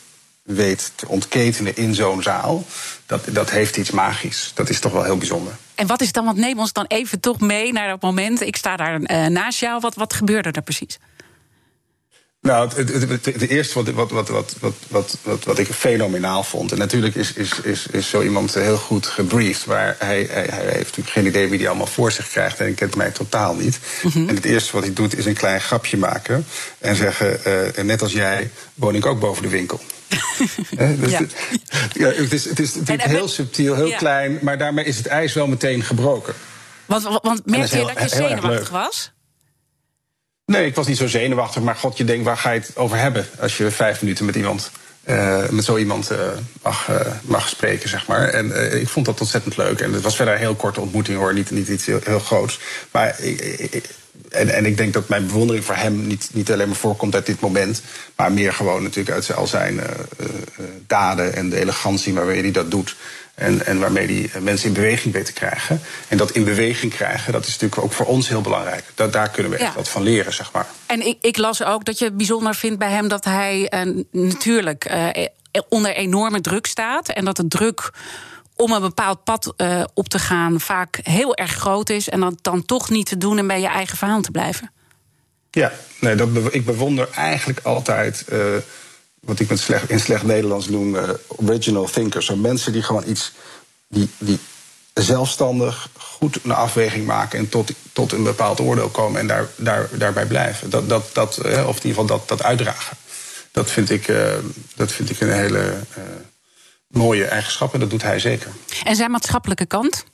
weet te ontketenen in zo'n zaal, dat, dat heeft iets magisch. Dat is toch wel heel bijzonder. En wat is dan, want neem ons dan even toch mee naar dat moment. Ik sta daar uh, naast jou. Wat, wat gebeurde er precies? Nou, het, het, het, het eerste wat, wat, wat, wat, wat, wat, wat, wat ik fenomenaal vond. En natuurlijk is, is, is, is zo iemand heel goed gebriefd. Maar hij, hij, hij heeft natuurlijk geen idee wie die allemaal voor zich krijgt. En hij kent mij totaal niet. En het eerste wat hij doet is een klein grapje maken. En zeggen: eh, net als jij woon ik ook boven de winkel. Dus Ja. het, ja, het is, het is natuurlijk heel subtiel, heel Ja. klein. Maar daarmee is het ijs wel meteen gebroken. Want, want merkte je dat je zenuwachtig was? Nee, ik was niet zo zenuwachtig, maar god, je denkt, waar ga je het over hebben als je vijf minuten met iemand, eh, met zo iemand eh, mag, eh, mag spreken, zeg maar. En ik vond dat ontzettend leuk. En het was verder een heel korte ontmoeting hoor, niet, niet iets heel, groots. Maar ik, en, en ik denk dat mijn bewondering voor hem niet, niet alleen maar voorkomt uit dit moment, maar meer gewoon natuurlijk uit al zijn daden en de elegantie waarmee hij dat doet. En, en waarmee die eh, mensen in beweging weet te krijgen. En dat in beweging krijgen, dat is natuurlijk ook voor ons heel belangrijk. Dat, daar kunnen we echt Ja. wat van leren, zeg maar. En ik, ik las ook dat je bijzonder vindt bij hem dat hij eh, natuurlijk eh, onder enorme druk staat. En dat de druk om een bepaald pad eh, op te gaan vaak heel erg groot is. En dat dan toch niet te doen en bij je eigen verhaal te blijven. Ja, nee, dat ik bewonder eigenlijk altijd wat ik met slecht, in slecht Nederlands noem eh, original thinkers. Zo mensen die gewoon iets, die, die zelfstandig goed een afweging maken en tot, tot een bepaald oordeel komen en daar, daar, daarbij blijven. Dat, dat, dat, eh, of in ieder geval dat, dat uitdragen. Dat vind ik, eh, dat vind ik een hele mooie eigenschap en dat doet hij zeker. En zijn maatschappelijke kant?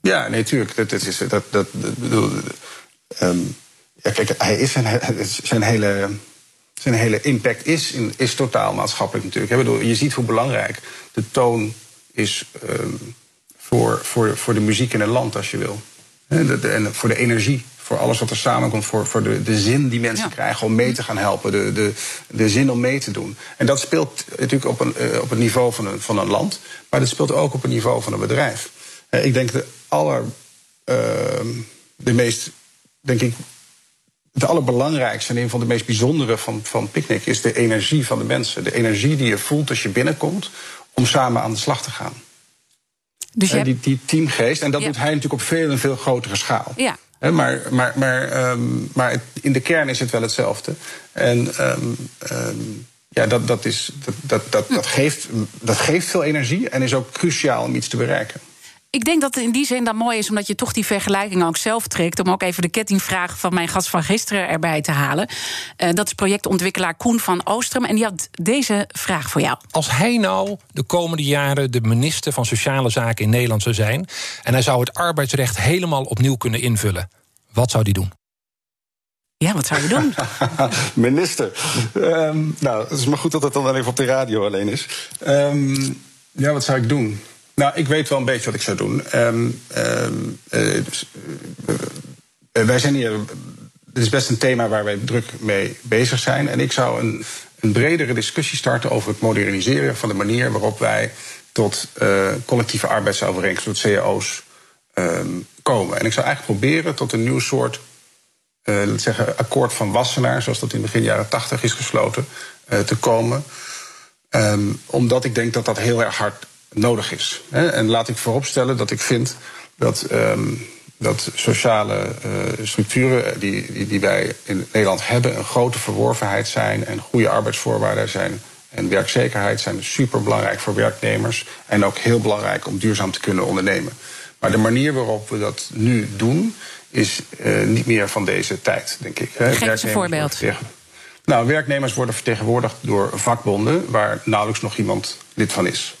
Ja, nee, tuurlijk. Dat, dat is, dat, dat, dat bedoel, ehm, ja, kijk, hij is zijn, zijn, hele, zijn hele impact is, is totaal maatschappelijk natuurlijk. Ik bedoel, je ziet hoe belangrijk de toon is ehm, voor, voor, voor de muziek in een land, als je wil. En voor de energie, voor alles wat er samenkomt, voor, voor de, de zin die mensen Ja. krijgen om mee te gaan helpen, de, de, de zin om mee te doen. En dat speelt natuurlijk op een, eh, op het niveau van een, van een land, maar dat speelt ook op het niveau van een bedrijf. Ik denk de aller, ehm, de meest, denk ik, het allerbelangrijkste en een van de meest bijzondere van, van Picnic is de energie van de mensen. De energie die je voelt als je binnenkomt om samen aan de slag te gaan. Dus hebt- die, die teamgeest. En dat Ja. doet hij natuurlijk op veel en veel grotere schaal. Ja. Maar maar, maar, ehm, maar het- in de kern is het wel hetzelfde. En ehm, ehm, ja, dat, dat, is, dat, dat, dat, dat, geeft, dat geeft veel energie en is ook cruciaal om iets te bereiken. Ik denk dat het in die zin dan mooi is, omdat je toch die vergelijking ook zelf trekt. Om ook even de kettingvraag van mijn gast van gisteren erbij te halen. Eh, dat is projectontwikkelaar Koen van Oostrum. En die had deze vraag voor jou. Als hij nou de komende jaren de minister van Sociale Zaken in Nederland zou zijn. en hij zou het arbeidsrecht helemaal opnieuw kunnen invullen. wat zou hij doen? Ja, wat zou je doen? Minister. Ehm, nou, het is maar goed dat het dan even op de radio alleen is. Ehm, ja, wat zou ik doen? Nou, ik weet wel een beetje wat ik zou doen. Eh, wij zijn hier. Dit is best een thema waar wij druk mee bezig zijn. En ik zou een, een bredere discussie starten over het moderniseren van de manier waarop wij tot eh, collectieve arbeidsovereenkomsten, tot cao's, ehm, komen. En ik zou eigenlijk proberen tot een nieuw soort zeggen, akkoord van Wassenaar, zoals dat in begin jaren tachtig is gesloten, te komen. Omdat ik denk dat dat heel erg hard nodig is. En laat ik vooropstellen dat ik vind dat, ehm, dat sociale eh, structuren die, die, die wij in Nederland hebben, een grote verworvenheid zijn en goede arbeidsvoorwaarden zijn. En werkzekerheid zijn superbelangrijk voor werknemers. En ook heel belangrijk om duurzaam te kunnen ondernemen. Maar de manier waarop we dat nu doen, is eh, niet meer van deze tijd, denk ik. eens een voorbeeld. Nou, werknemers worden vertegenwoordigd door vakbonden waar nauwelijks nog iemand lid van is.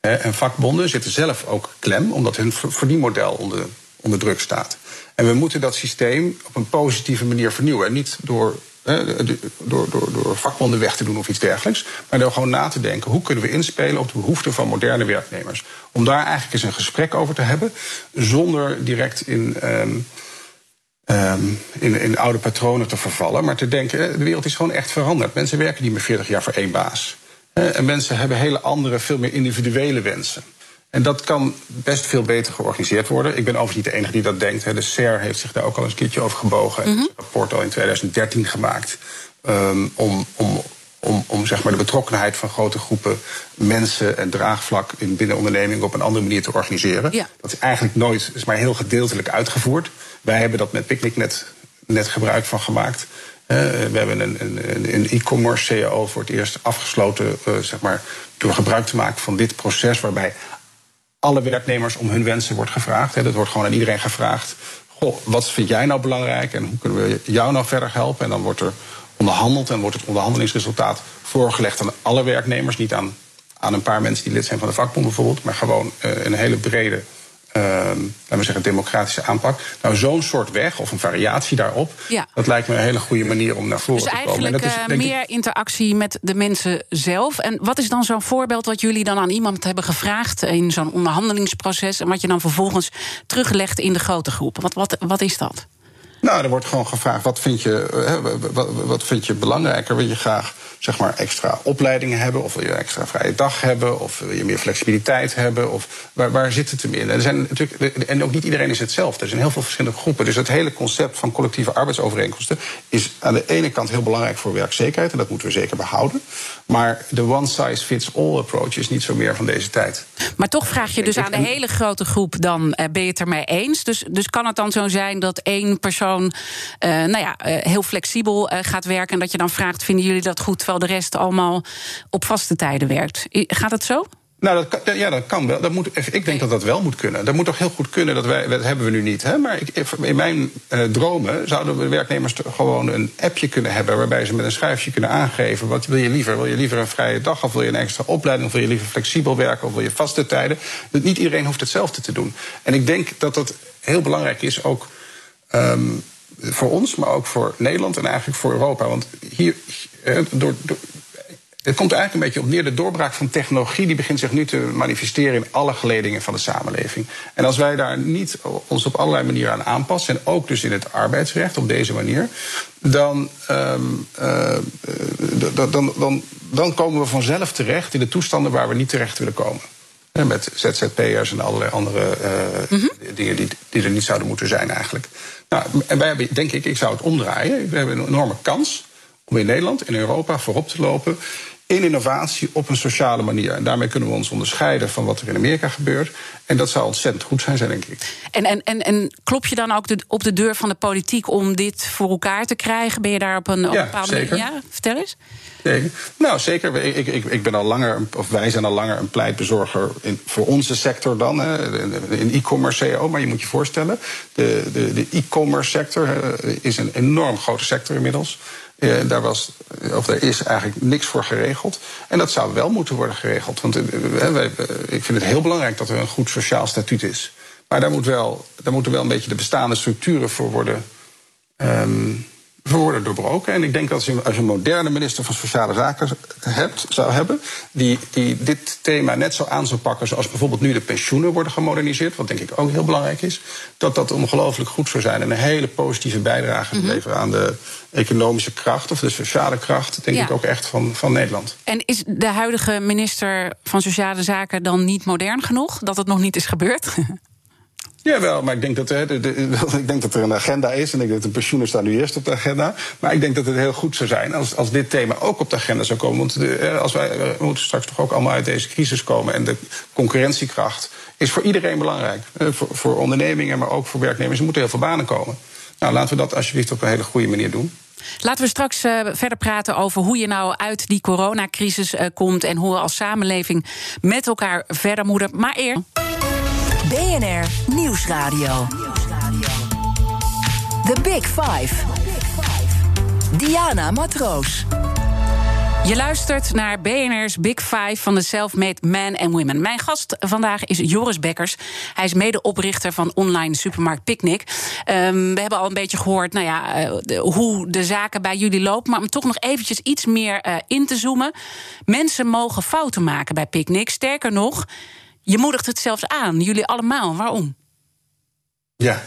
Hè, En vakbonden zitten zelf ook klem, omdat hun ver- verdienmodel onder, onder druk staat. En we moeten dat systeem op een positieve manier vernieuwen. En niet de- door, door, door vakbonden weg te doen of iets dergelijks. Maar door gewoon na te denken: hoe kunnen we inspelen op de behoeften van moderne werknemers? Om daar eigenlijk eens een gesprek over te hebben, zonder direct in. ehm, ehm, in, in oude patronen te vervallen, maar te denken: eh, de wereld is gewoon echt veranderd. Mensen werken niet meer 40 jaar voor één baas. En mensen hebben hele andere, veel meer individuele wensen. En dat kan best veel beter georganiseerd worden. Ik ben overigens niet de enige die dat denkt. De SER heeft zich daar ook al eens een keertje over gebogen. en heeft een rapport al in 2013 gemaakt. ehm, om, om, om, om zeg maar de betrokkenheid van grote groepen mensen en draagvlak in binnenondernemingen op een andere manier te organiseren. Ja. Dat is eigenlijk nooit, is maar heel gedeeltelijk uitgevoerd. Wij hebben dat met Picnic net, net gebruik van gemaakt. We hebben een, e-commerce CAO voor het eerst afgesloten, zeg maar, door gebruik te maken van dit proces, waarbij alle werknemers om hun wensen wordt gevraagd. Dat wordt gewoon aan iedereen gevraagd. Goh, wat vind jij nou belangrijk en hoe kunnen we jou nou verder helpen? En dan wordt er onderhandeld en wordt het onderhandelingsresultaat voorgelegd aan alle werknemers. Niet aan, aan een paar mensen die lid zijn van de vakbond bijvoorbeeld, maar gewoon uh, een hele brede uh, laten we zeggen, democratische aanpak. Nou, zo'n soort weg of een variatie daarop, ja. dat lijkt me een hele goede manier om naar voren dus te komen. Dus eigenlijk uh, meer ik... interactie met de mensen zelf. En wat is dan zo'n voorbeeld wat jullie dan aan iemand hebben gevraagd in zo'n onderhandelingsproces en wat je dan vervolgens teruglegt in de grote groep? Wat, wat, wat is dat? Nou, er wordt gewoon gevraagd: wat vind je, hè, wat, wat vind je belangrijker? Wil je graag zeg maar, extra opleidingen hebben? Of wil je extra vrije dag hebben? Of wil je meer flexibiliteit hebben? Of waar, waar zit het hem in? Er zijn natuurlijk, en ook niet iedereen is hetzelfde. Er zijn heel veel verschillende groepen. Dus het hele concept van collectieve arbeidsovereenkomsten is aan de ene kant heel belangrijk voor werkzekerheid. En dat moeten we zeker behouden. Maar de one-size-fits-all approach is niet zo meer van deze tijd. Maar toch vraag je dus aan de hele grote groep: dan uh, ben je het ermee eens? Dus, dus kan het dan zo zijn dat één persoon uh, nou ja, uh, heel flexibel gaat werken en dat je dan vraagt: vinden jullie dat goed? terwijl de rest allemaal op vaste tijden werkt. Gaat het zo? Nou, dat kan, ja, dat kan wel. Dat moet, ik denk dat dat wel moet kunnen. Dat moet toch heel goed kunnen. Dat, wij, dat hebben we nu niet. Hè? Maar ik, in mijn uh, dromen zouden we werknemers gewoon een appje kunnen hebben... waarbij ze met een schrijfje kunnen aangeven... wat wil je liever? Wil je liever een vrije dag of wil je een extra opleiding... of wil je liever flexibel werken of wil je vaste tijden? Dat niet iedereen hoeft hetzelfde te doen. En ik denk dat dat heel belangrijk is ook... Um, voor ons, maar ook voor Nederland en eigenlijk voor Europa. Want hier, door, door, het komt eigenlijk een beetje op neer. De doorbraak van technologie die begint zich nu te manifesteren in alle geledingen van de samenleving. En als wij daar niet ons op allerlei manieren aan aanpassen, en ook dus in het arbeidsrecht op deze manier, dan, um, uh, dan, dan, dan komen we vanzelf terecht in de toestanden waar we niet terecht willen komen. Met ZZP'ers en allerlei andere uh, mm -hmm. dingen die, die er niet zouden moeten zijn eigenlijk. Nou, en wij hebben, denk ik, ik zou het omdraaien. We hebben een enorme kans om in Nederland, in Europa voorop te lopen in innovatie op een sociale manier. En daarmee kunnen we ons onderscheiden van wat er in Amerika gebeurt. En dat zou ontzettend goed zijn, denk ik. En, en, en, en klop je dan ook de, op de deur van de politiek om dit voor elkaar te krijgen? Ben je daar op een, op ja, bepaalde zeker. manier? Ja, vertel eens. Zeker. Nou, zeker. Ik, ik, ik ben al langer, of wij zijn al langer een pleitbezorger in, voor onze sector dan, hè, in e-commerce CEO. Maar je moet je voorstellen, de, de, de e-commerce sector is een enorm grote sector inmiddels. Uh, daar, was, of daar is eigenlijk niks voor geregeld. En dat zou wel moeten worden geregeld. Want uh, wij, uh, ik vind het heel belangrijk dat er een goed sociaal statuut is. Maar daar, moet wel, daar moeten wel een beetje de bestaande structuren voor worden. Um, worden doorbroken. En ik denk dat als je, als je een moderne minister van Sociale Zaken hebt, zou hebben, die, die dit thema net zo aan zou pakken zoals bijvoorbeeld nu de pensioenen worden gemoderniseerd, wat denk ik ook heel belangrijk is, dat dat ongelooflijk goed zou zijn en een hele positieve bijdrage mm -hmm. leveren aan de economische kracht of de sociale kracht, denk ja. ik ook echt van, van Nederland. En is de huidige minister van Sociale Zaken dan niet modern genoeg dat het nog niet is gebeurd? Jawel, maar ik denk, dat, de, ik denk dat er een agenda is. En ik denk dat de pensioenen staan nu eerst op de agenda. Maar ik denk dat het heel goed zou zijn als, als dit thema ook op de agenda zou komen. Want de, als wij we moeten straks toch ook allemaal uit deze crisis komen. En de concurrentiekracht is voor iedereen belangrijk. Voor, voor ondernemingen, maar ook voor werknemers. Er moeten heel veel banen komen. Nou, laten we dat alsjeblieft op een hele goede manier doen. Laten we straks verder praten over hoe je nou uit die coronacrisis komt en hoe we als samenleving met elkaar verder moeten. Maar eerst. BNR Nieuwsradio. The Big Five. Diana Matroos. Je luistert naar BNR's Big Five van de Self-Made Men and Women. Mijn gast vandaag is Joris Bekkers. Hij is medeoprichter van online supermarkt Picnic. Um, we hebben al een beetje gehoord nou ja, de, hoe de zaken bij jullie lopen. Maar om toch nog eventjes iets meer uh, in te zoomen. Mensen mogen fouten maken bij Picnic. Sterker nog, je moedigt het zelfs aan, jullie allemaal. Waarom? Ja.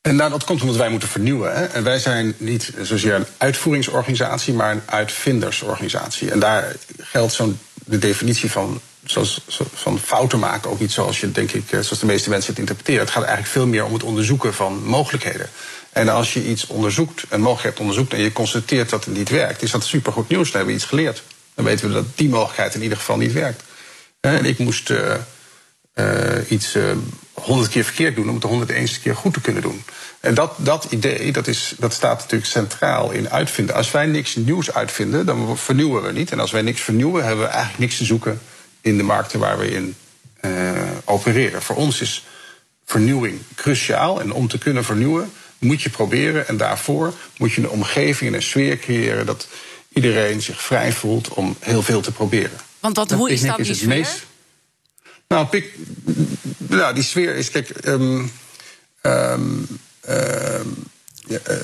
En nou, dat komt omdat wij moeten vernieuwen. Hè? En wij zijn niet zozeer een uitvoeringsorganisatie, maar een uitvindersorganisatie. En daar geldt zo'n de definitie van, zoals, van fouten maken ook niet zoals je, denk ik, zoals de meeste mensen het interpreteren. Het gaat eigenlijk veel meer om het onderzoeken van mogelijkheden. En als je iets onderzoekt, een mogelijkheid onderzoekt en je constateert dat het niet werkt, is dat supergoed nieuws. Dan hebben we iets geleerd. Dan weten we dat die mogelijkheid in ieder geval niet werkt. En ik moest uh, uh, iets uh, honderd keer verkeerd doen om het de honderd eerste keer goed te kunnen doen. En dat, dat idee dat is, dat staat natuurlijk centraal in uitvinden. Als wij niks nieuws uitvinden, dan vernieuwen we niet. En als wij niks vernieuwen, hebben we eigenlijk niks te zoeken in de markten waar we in opereren. Voor ons is vernieuwing cruciaal. En om te kunnen vernieuwen, moet je proberen. En daarvoor moet je een omgeving en een sfeer creëren dat iedereen zich vrij voelt om heel veel te proberen. Want wat, hoe is dan die sfeer? Meest, nou, pik, nou, die sfeer is, kijk. Um, um, ja, uh,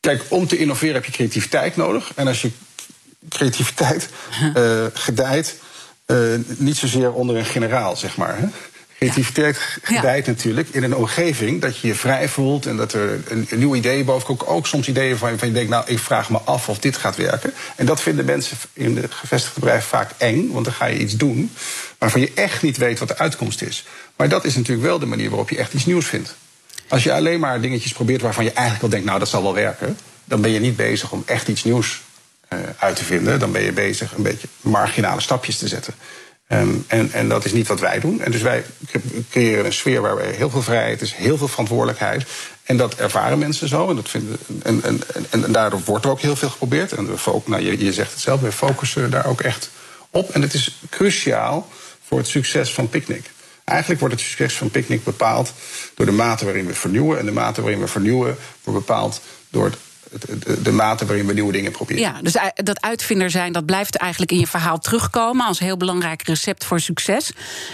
kijk, om te innoveren heb je creativiteit nodig. En als je creativiteit uh, gedijt, uh, niet zozeer onder een generaal, zeg maar. Hè? Creativiteit gedijt natuurlijk in een omgeving dat je je vrij voelt en dat er een, een nieuw idee boven komt. Ook soms ideeën van, van je denkt, nou, ik vraag me af of dit gaat werken. En dat vinden mensen in de gevestigde bedrijven vaak eng, want dan ga je iets doen waarvan je echt niet weet wat de uitkomst is. Maar dat is natuurlijk wel de manier waarop je echt iets nieuws vindt. Als je alleen maar dingetjes probeert waarvan je eigenlijk wel denkt, nou, dat zal wel werken, dan ben je niet bezig om echt iets nieuws uh, uit te vinden. Dan ben je bezig een beetje marginale stapjes te zetten. Um, en, en dat is niet wat wij doen. En dus wij creëren een sfeer waar heel veel vrijheid is, heel veel verantwoordelijkheid. En dat ervaren mensen zo. En, dat vinden, en, en, en, en daardoor wordt er ook heel veel geprobeerd. En nou, je, je zegt het zelf, we focussen daar ook echt op. En het is cruciaal voor het succes van Picnic. Eigenlijk wordt het succes van Picnic bepaald door de mate waarin we vernieuwen. En de mate waarin we vernieuwen wordt bepaald door het de, de, mate waarin we nieuwe dingen proberen. Ja, dus dat uitvinder zijn, dat blijft eigenlijk in je verhaal terugkomen als heel belangrijk recept voor succes.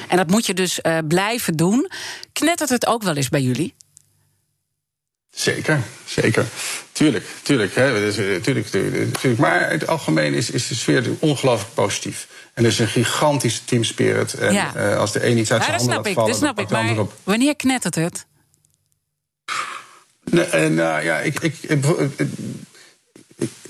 En dat moet je dus uh, blijven doen. Knettert het ook wel eens bij jullie? Zeker, zeker. Tuurlijk, tuurlijk. Hè. Dus, tuurlijk, tuurlijk. Maar in het algemeen is, is de sfeer ongelooflijk positief. En er is een gigantische teamspirit. En ja. uh, als de een iets uit zijn handen laat vallen, dat snap ik. Maar op. wanneer knettert het? Nee, nou ja, ik, ik, ik,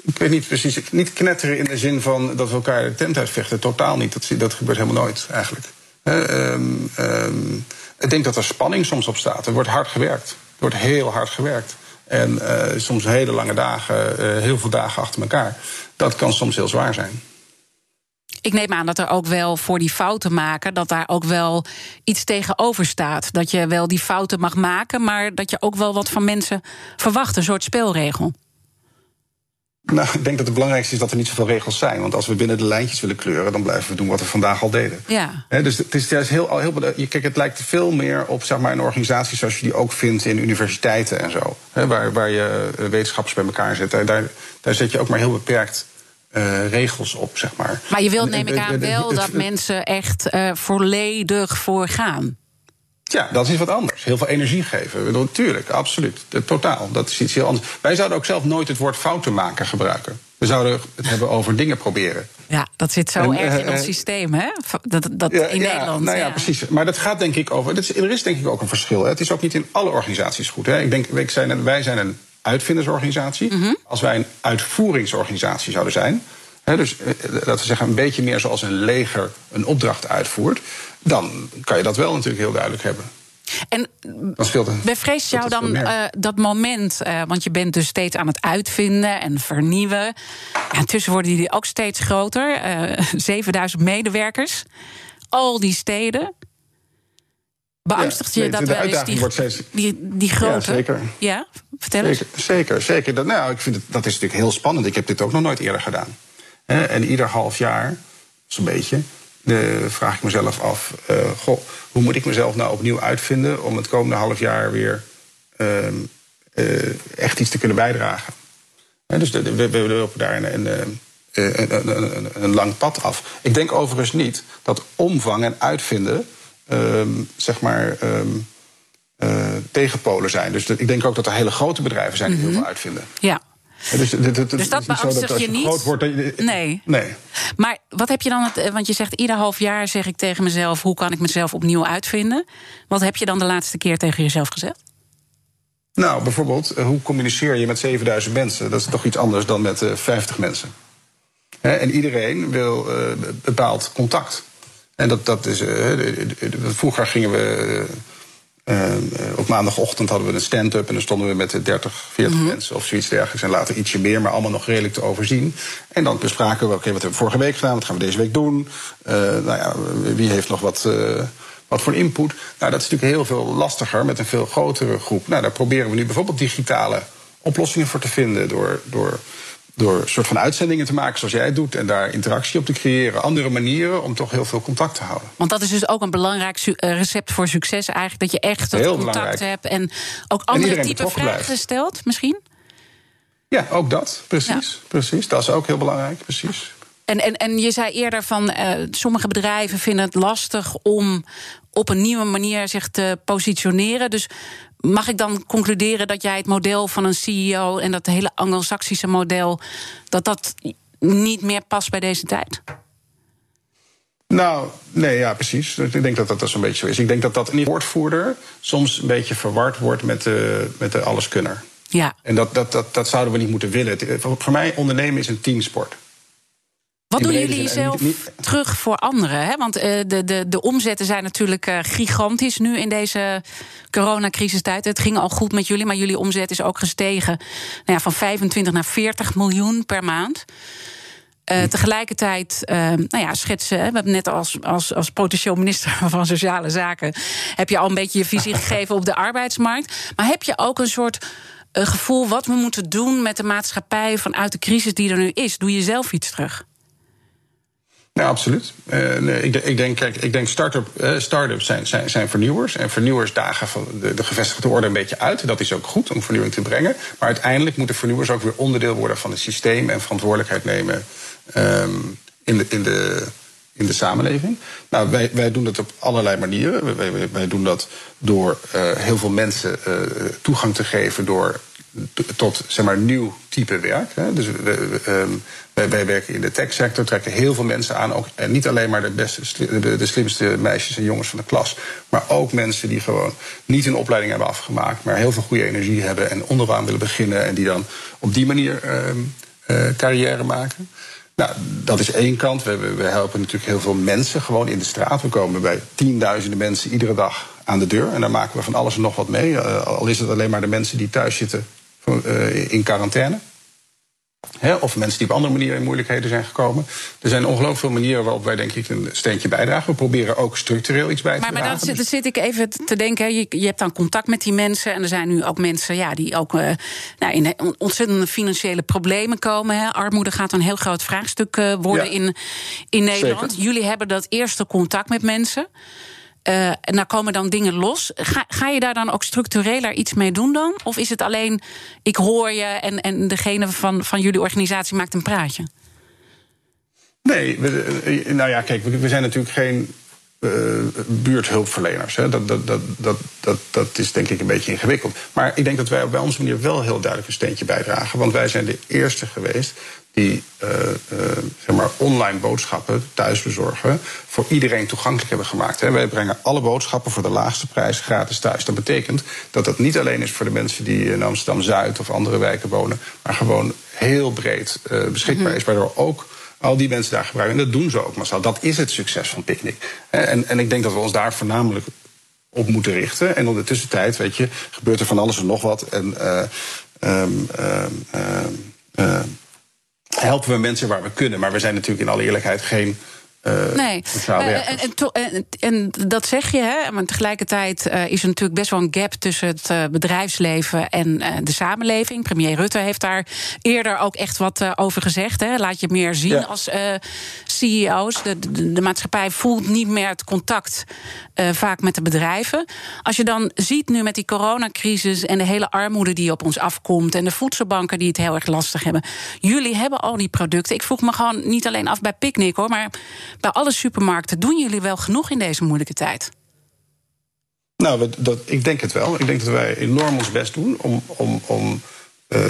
ik, weet niet precies. Niet knetteren in de zin van dat we elkaar de tent uitvechten. Totaal niet. Dat, dat gebeurt helemaal nooit eigenlijk. Um, um, ik denk dat er spanning soms op staat. Er wordt hard gewerkt. Er wordt heel hard gewerkt. En uh, soms hele lange dagen, uh, heel veel dagen achter elkaar. Dat kan soms heel zwaar zijn. Ik neem aan dat er ook wel voor die fouten maken, dat daar ook wel iets tegenover staat. Dat je wel die fouten mag maken, maar dat je ook wel wat van mensen verwacht, een soort spelregel. Nou, ik denk dat het belangrijkste is dat er niet zoveel regels zijn. Want als we binnen de lijntjes willen kleuren, dan blijven we doen wat we vandaag al deden. Ja. dus het is juist heel, heel. Kijk, het lijkt veel meer op zeg maar, een organisatie zoals je die ook vindt in universiteiten en zo. waar, waar je eh, wetenschappers bij elkaar zet. Daar, daar zet je ook maar heel beperkt uh, regels op, zeg maar. Maar je wilt, neem ik aan, wel dat mensen echt uh, volledig voor gaan. Ja, dat is wat anders. Heel veel energie geven. Natuurlijk, absoluut. Totaal. Dat is iets heel anders. Wij zouden ook zelf nooit het woord fouten maken gebruiken. We zouden het hebben over dingen proberen. Ja, dat zit zo en, erg in ons systeem, hè? Dat, dat ja, in ja, Nederland. Nou ja, precies. Maar dat gaat denk ik over. Is, er is denk ik ook een verschil. Hè. Het is ook niet in alle organisaties goed. Hè. Ik denk, wij zijn een uitvindersorganisatie. Mm -hmm. Als wij een uitvoeringsorganisatie zouden zijn, dus dat we zeggen, een beetje meer zoals een leger een opdracht uitvoert, dan kan je dat wel natuurlijk heel duidelijk hebben. En bevreest jou dan uh, dat moment, uh, want je bent dus steeds aan het uitvinden en vernieuwen. Ja, intussen worden die ook steeds groter, uh, 7000 medewerkers, al die steden. Beangstigt ja, je dat wel eens die, steeds... die, die grote? Ja, zeker. Ja, vertel eens. Zeker, zeker. zeker. Dat, nou, ik vind het, dat is natuurlijk heel spannend. Ik heb dit ook nog nooit eerder gedaan. En ieder half jaar, zo'n beetje, de, vraag ik mezelf af: uh, goh, hoe moet ik mezelf nou opnieuw uitvinden om het komende half jaar weer uh, uh, echt iets te kunnen bijdragen? En dus we, we, we lopen daar een, een, een, een, lang pad af. Ik denk overigens niet dat omvang en uitvinden, ehm, zeg maar. Um, tegenpolen zijn. Dus ik denk ook dat er hele grote bedrijven zijn die heel veel uitvinden. Ja. Dus, dus, dus dat beangstigt je niet? Wordt, je, nee. nee. Maar wat heb je dan, het, want je zegt ieder half jaar zeg ik tegen mezelf... hoe kan ik mezelf opnieuw uitvinden? Wat heb je dan de laatste keer tegen jezelf gezegd? Nou, bijvoorbeeld, eh, hoe communiceer je met 7000 mensen? Dat is toch iets anders dan met uh, eh, 50 mensen. en iedereen wil uh, bepaald contact. En dat, dat is. vroeger gingen we uh, op maandagochtend hadden we een stand-up en dan stonden we met 30, 40 mm -hmm. mensen of zoiets dergelijks. En later ietsje meer, maar allemaal nog redelijk te overzien. En dan bespraken we, oké, okay, wat hebben we vorige week gedaan? Wat gaan we deze week doen? Uh, nou ja, wie heeft nog wat, Wat voor input? Nou, dat is natuurlijk heel veel lastiger met een veel grotere groep. Nou, daar proberen we nu bijvoorbeeld digitale oplossingen voor te vinden door. door door een soort van uitzendingen te maken zoals jij het doet... en daar interactie op te creëren. Andere manieren om toch heel veel contact te houden. Want dat is dus ook een belangrijk eh, recept voor succes eigenlijk. Dat je echt dat contact belangrijk. hebt en ook andere type vragen blijft. stelt misschien? Ja, ook dat. Precies, precies. Dat is ook heel belangrijk, precies. En, en, en je zei eerder van uh, sommige bedrijven vinden het lastig om op een nieuwe manier zich te positioneren. Dus mag ik dan concluderen dat jij het model van een CEO en dat hele Anglo-Saxische model, dat dat niet meer past bij deze tijd? Nou, nee, ja, precies. Ik denk dat dat, zo'n beetje zo is. Ik denk dat dat een woordvoerder soms een beetje verward wordt met de, met de alleskunner. Ja. En dat, dat, dat, dat zouden we niet moeten willen. Voor mij ondernemen is een teamsport. Wat doen jullie zelf terug voor anderen? Hè? Want uh, de, de, de omzetten zijn natuurlijk uh, gigantisch nu in deze coronacrisistijd. Het ging al goed met jullie, maar jullie omzet is ook gestegen nou ja, van 25 naar 40 miljoen per maand. Uh, tegelijkertijd, uh, nou ja, schetsen. We hebben net als, als, als potentieel minister van Sociale Zaken. heb je al een beetje je visie gegeven op de arbeidsmarkt. Maar heb je ook een soort uh, gevoel wat we moeten doen met de maatschappij vanuit de crisis die er nu is? Doe je zelf iets terug? Ja, absoluut. Uh, nee, ik, ik, denk, kijk, ik denk start-up, uh, start-ups zijn, zijn, zijn vernieuwers. En vernieuwers dagen van de, de gevestigde orde een beetje uit. Dat is ook goed om vernieuwing te brengen. Maar uiteindelijk moeten vernieuwers ook weer onderdeel worden van het systeem en verantwoordelijkheid nemen um, in, de, in, de, in de samenleving. Nou, wij, wij doen dat op allerlei manieren. Wij, wij, doen dat door uh, heel veel mensen toegang te geven door tot zeg maar, nieuw type werk. Hè. Dus we, um, wij, werken in de techsector, trekken heel veel mensen aan. Ook, en niet alleen maar de, beste, de, slimste meisjes en jongens van de klas. Maar ook mensen die gewoon niet een opleiding hebben afgemaakt. maar heel veel goede energie hebben en onderaan willen beginnen. en die dan op die manier uh, carrière maken. Nou, dat is één kant. We, we, helpen natuurlijk heel veel mensen gewoon in de straat. We komen bij tienduizenden mensen iedere dag aan de deur. En daar maken we van alles en nog wat mee. Uh, al is het alleen maar de mensen die thuis zitten uh, in quarantaine of mensen die op andere manieren in moeilijkheden zijn gekomen. Er zijn ongelooflijk veel manieren waarop wij, denk ik, een steentje bijdragen. We proberen ook structureel iets bij te maar, dragen. Maar dan zit, zit, ik even te denken. Je, je, hebt dan contact met die mensen. En er zijn nu ook mensen ja, die ook uh, nou, in ontzettende financiële problemen komen. Hè. Armoede gaat een heel groot vraagstuk uh, worden in, in Nederland. Zeker. Jullie hebben dat eerste contact met mensen. Uh, en daar komen dan dingen los. Ga, ga je daar dan ook structureler iets mee doen dan? Of is het alleen, ik hoor je en, en degene van, van jullie organisatie maakt een praatje? Nee, eh, nou ja, kijk, we, zijn natuurlijk geen uh, buurthulpverleners. Hè. Dat, dat, dat, dat, dat, dat is denk ik een beetje ingewikkeld. Maar ik denk dat wij op onze manier wel heel duidelijk een steentje bijdragen. Want wij zijn de eerste geweest die uh, uh, zeg maar online boodschappen, thuisbezorgen, voor iedereen toegankelijk hebben gemaakt. Hè. Wij brengen alle boodschappen voor de laagste prijs gratis thuis. Dat betekent dat dat niet alleen is voor de mensen die in Amsterdam Zuid of andere wijken wonen, maar gewoon heel breed uh, beschikbaar is. Waardoor ook al die mensen daar gebruiken. En dat doen ze ook massaal. Dat is het succes van Picnic. En, en ik denk dat we ons daar voornamelijk op moeten richten. En in de tussentijd, weet je, gebeurt er van alles en nog wat. En um, um, uh, helpen we mensen waar we kunnen. Maar we zijn natuurlijk in alle eerlijkheid geen uh, nee, uh, en, en, en, dat zeg je, hè? maar tegelijkertijd uh, is er natuurlijk best wel een gap tussen het bedrijfsleven en de samenleving. Premier Rutte heeft daar eerder ook echt wat over gezegd. Hè? Laat je meer zien ja. als CEO's. De, de, de, maatschappij voelt niet meer het contact vaak met de bedrijven. Als je dan ziet nu met die coronacrisis en de hele armoede die op ons afkomt en de voedselbanken die het heel erg lastig hebben. Jullie hebben al die producten. Ik vroeg me gewoon niet alleen af bij Picnic hoor, maar bij alle supermarkten. Doen jullie wel genoeg in deze moeilijke tijd? Nou, dat, ik denk het wel. Ik denk dat wij enorm ons best doen om, om, om uh,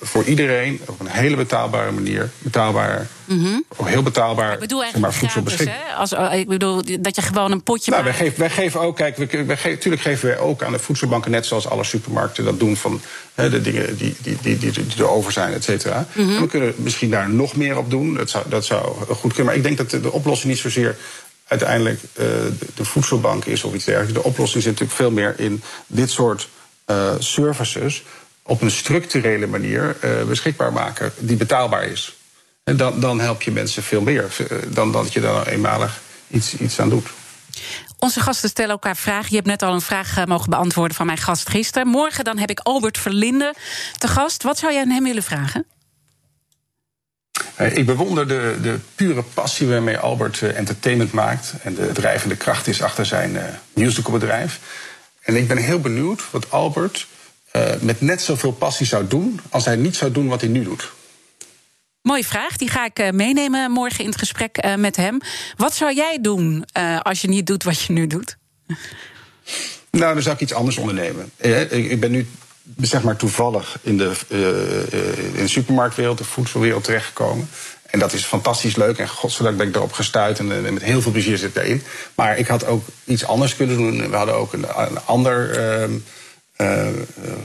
voor iedereen op een hele betaalbare manier, betaalbaar, mm -hmm. heel betaalbaar, ik bedoel zeg maar, voedsel beschikbaar. Als, ik bedoel dat je gewoon een potje. Nou, wij geven, wij geven ook, kijk, wij, wij, natuurlijk geven wij ook aan de voedselbanken, net zoals alle supermarkten dat doen, van he, de dingen die, die, die, die, die erover zijn, et cetera. Mm -hmm. We kunnen misschien daar nog meer op doen. Dat zou, dat zou goed kunnen. Maar ik denk dat de, de oplossing niet zozeer uiteindelijk uh, de, de voedselbank is of iets dergelijks. De oplossing zit natuurlijk veel meer in dit soort uh, services op een structurele manier uh, beschikbaar maken die betaalbaar is. En dan, dan help je mensen veel meer dan dat je daar eenmalig iets, iets aan doet. Onze gasten stellen elkaar vragen. Je hebt net al een vraag eh, mogen beantwoorden van mijn gast gisteren. Morgen dan heb ik Albert Verlinde te gast. Wat zou jij aan hem willen vragen? Eh, ik bewonder de, de pure passie waarmee Albert eh, entertainment maakt. En de drijvende kracht is achter zijn musicalbedrijf. En ik ben heel benieuwd wat Albert met net zoveel passie zou doen. als hij niet zou doen wat hij nu doet. Mooie vraag, die ga ik meenemen morgen in het gesprek met hem. Wat zou jij doen als je niet doet wat je nu doet? Nou, dan zou ik iets anders ondernemen. Ik ben nu zeg maar toevallig in de, in de supermarktwereld, de voedselwereld terechtgekomen. En dat is fantastisch leuk. En godzijdank ben ik daarop gestuurd. En, met heel veel plezier zit ik daarin. Maar ik had ook iets anders kunnen doen. We hadden ook een, een ander uh,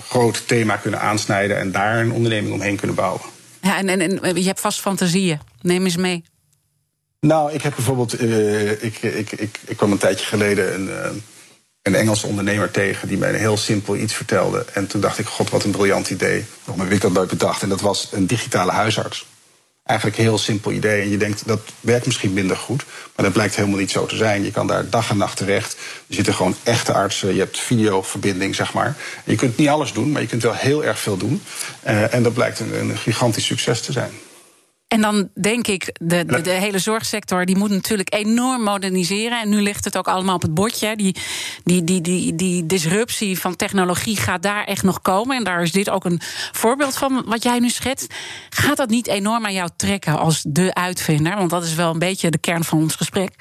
groot thema kunnen aansnijden. En daar een onderneming omheen kunnen bouwen. Ja, en, en, en je hebt vast fantasieën. Neem eens mee. Nou, ik heb bijvoorbeeld. ik, ik, ik, ik kwam een tijdje geleden. Een, een Engelse ondernemer tegen die mij een heel simpel iets vertelde. En toen dacht ik, god, wat een briljant idee. Waarom heb ik dat nooit bedacht? En dat was een digitale huisarts. Eigenlijk een heel simpel idee. En je denkt, dat werkt misschien minder goed. Maar dat blijkt helemaal niet zo te zijn. Je kan daar dag en nacht terecht. Er zitten gewoon echte artsen. Je hebt videoverbinding, zeg maar. En je kunt niet alles doen, maar je kunt wel heel erg veel doen. Uh, en dat blijkt een gigantisch succes te zijn. En dan denk ik, de, de, de, hele zorgsector die moet natuurlijk enorm moderniseren. En nu ligt het ook allemaal op het bordje. Die, die, die, die, die disruptie van technologie gaat daar echt nog komen. En daar is dit ook een voorbeeld van wat jij nu schetst. Gaat dat niet enorm aan jou trekken als de uitvinder? Want dat is wel een beetje de kern van ons gesprek.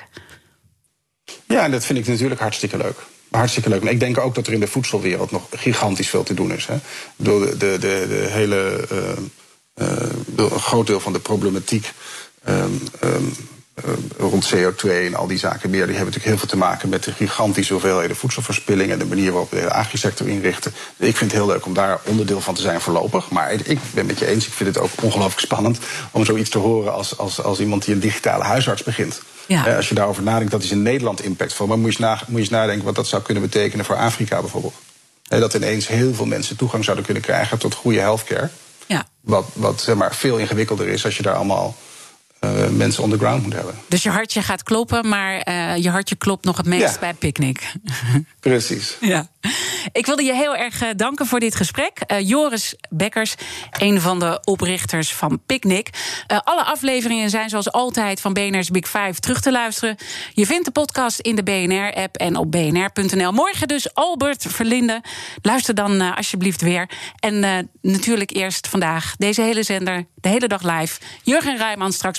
Ja, en dat vind ik natuurlijk hartstikke leuk. Hartstikke leuk. Maar ik denk ook dat er in de voedselwereld nog gigantisch veel te doen is. Hè. De, de, de, de hele. Uh, een groot deel van de problematiek um, um, rond CO2 en al die zaken meer, die hebben natuurlijk heel veel te maken met de gigantische hoeveelheden voedselverspilling en de manier waarop we de agrisector inrichten. Ik vind het heel leuk om daar onderdeel van te zijn voorlopig. Maar ik ben met je eens, ik vind het ook ongelooflijk spannend om zoiets te horen als, als, als iemand die een digitale huisarts begint. Ja. als je daarover nadenkt, dat is in Nederland impactvol. Maar moet je, moet je eens nadenken wat dat zou kunnen betekenen voor Afrika bijvoorbeeld. dat ineens heel veel mensen toegang zouden kunnen krijgen tot goede healthcare. Ja. Wat, wat zeg maar, veel ingewikkelder is als je daar allemaal mensen on the ground moet hebben. Dus je hartje gaat kloppen, maar uh, je hartje klopt nog het meest ja. bij Picnic. Precies. Ja. Ik wilde je heel erg uh, danken voor dit gesprek. Joris Bekkers, een van de oprichters van Picnic. alle afleveringen zijn zoals altijd van BNR's Big Five terug te luisteren. Je vindt de podcast in de BNR-app en op bnr.nl. Morgen dus Albert Verlinde. Luister dan alsjeblieft weer. En natuurlijk eerst vandaag deze hele zender, de hele dag live. Jurgen Rijman straks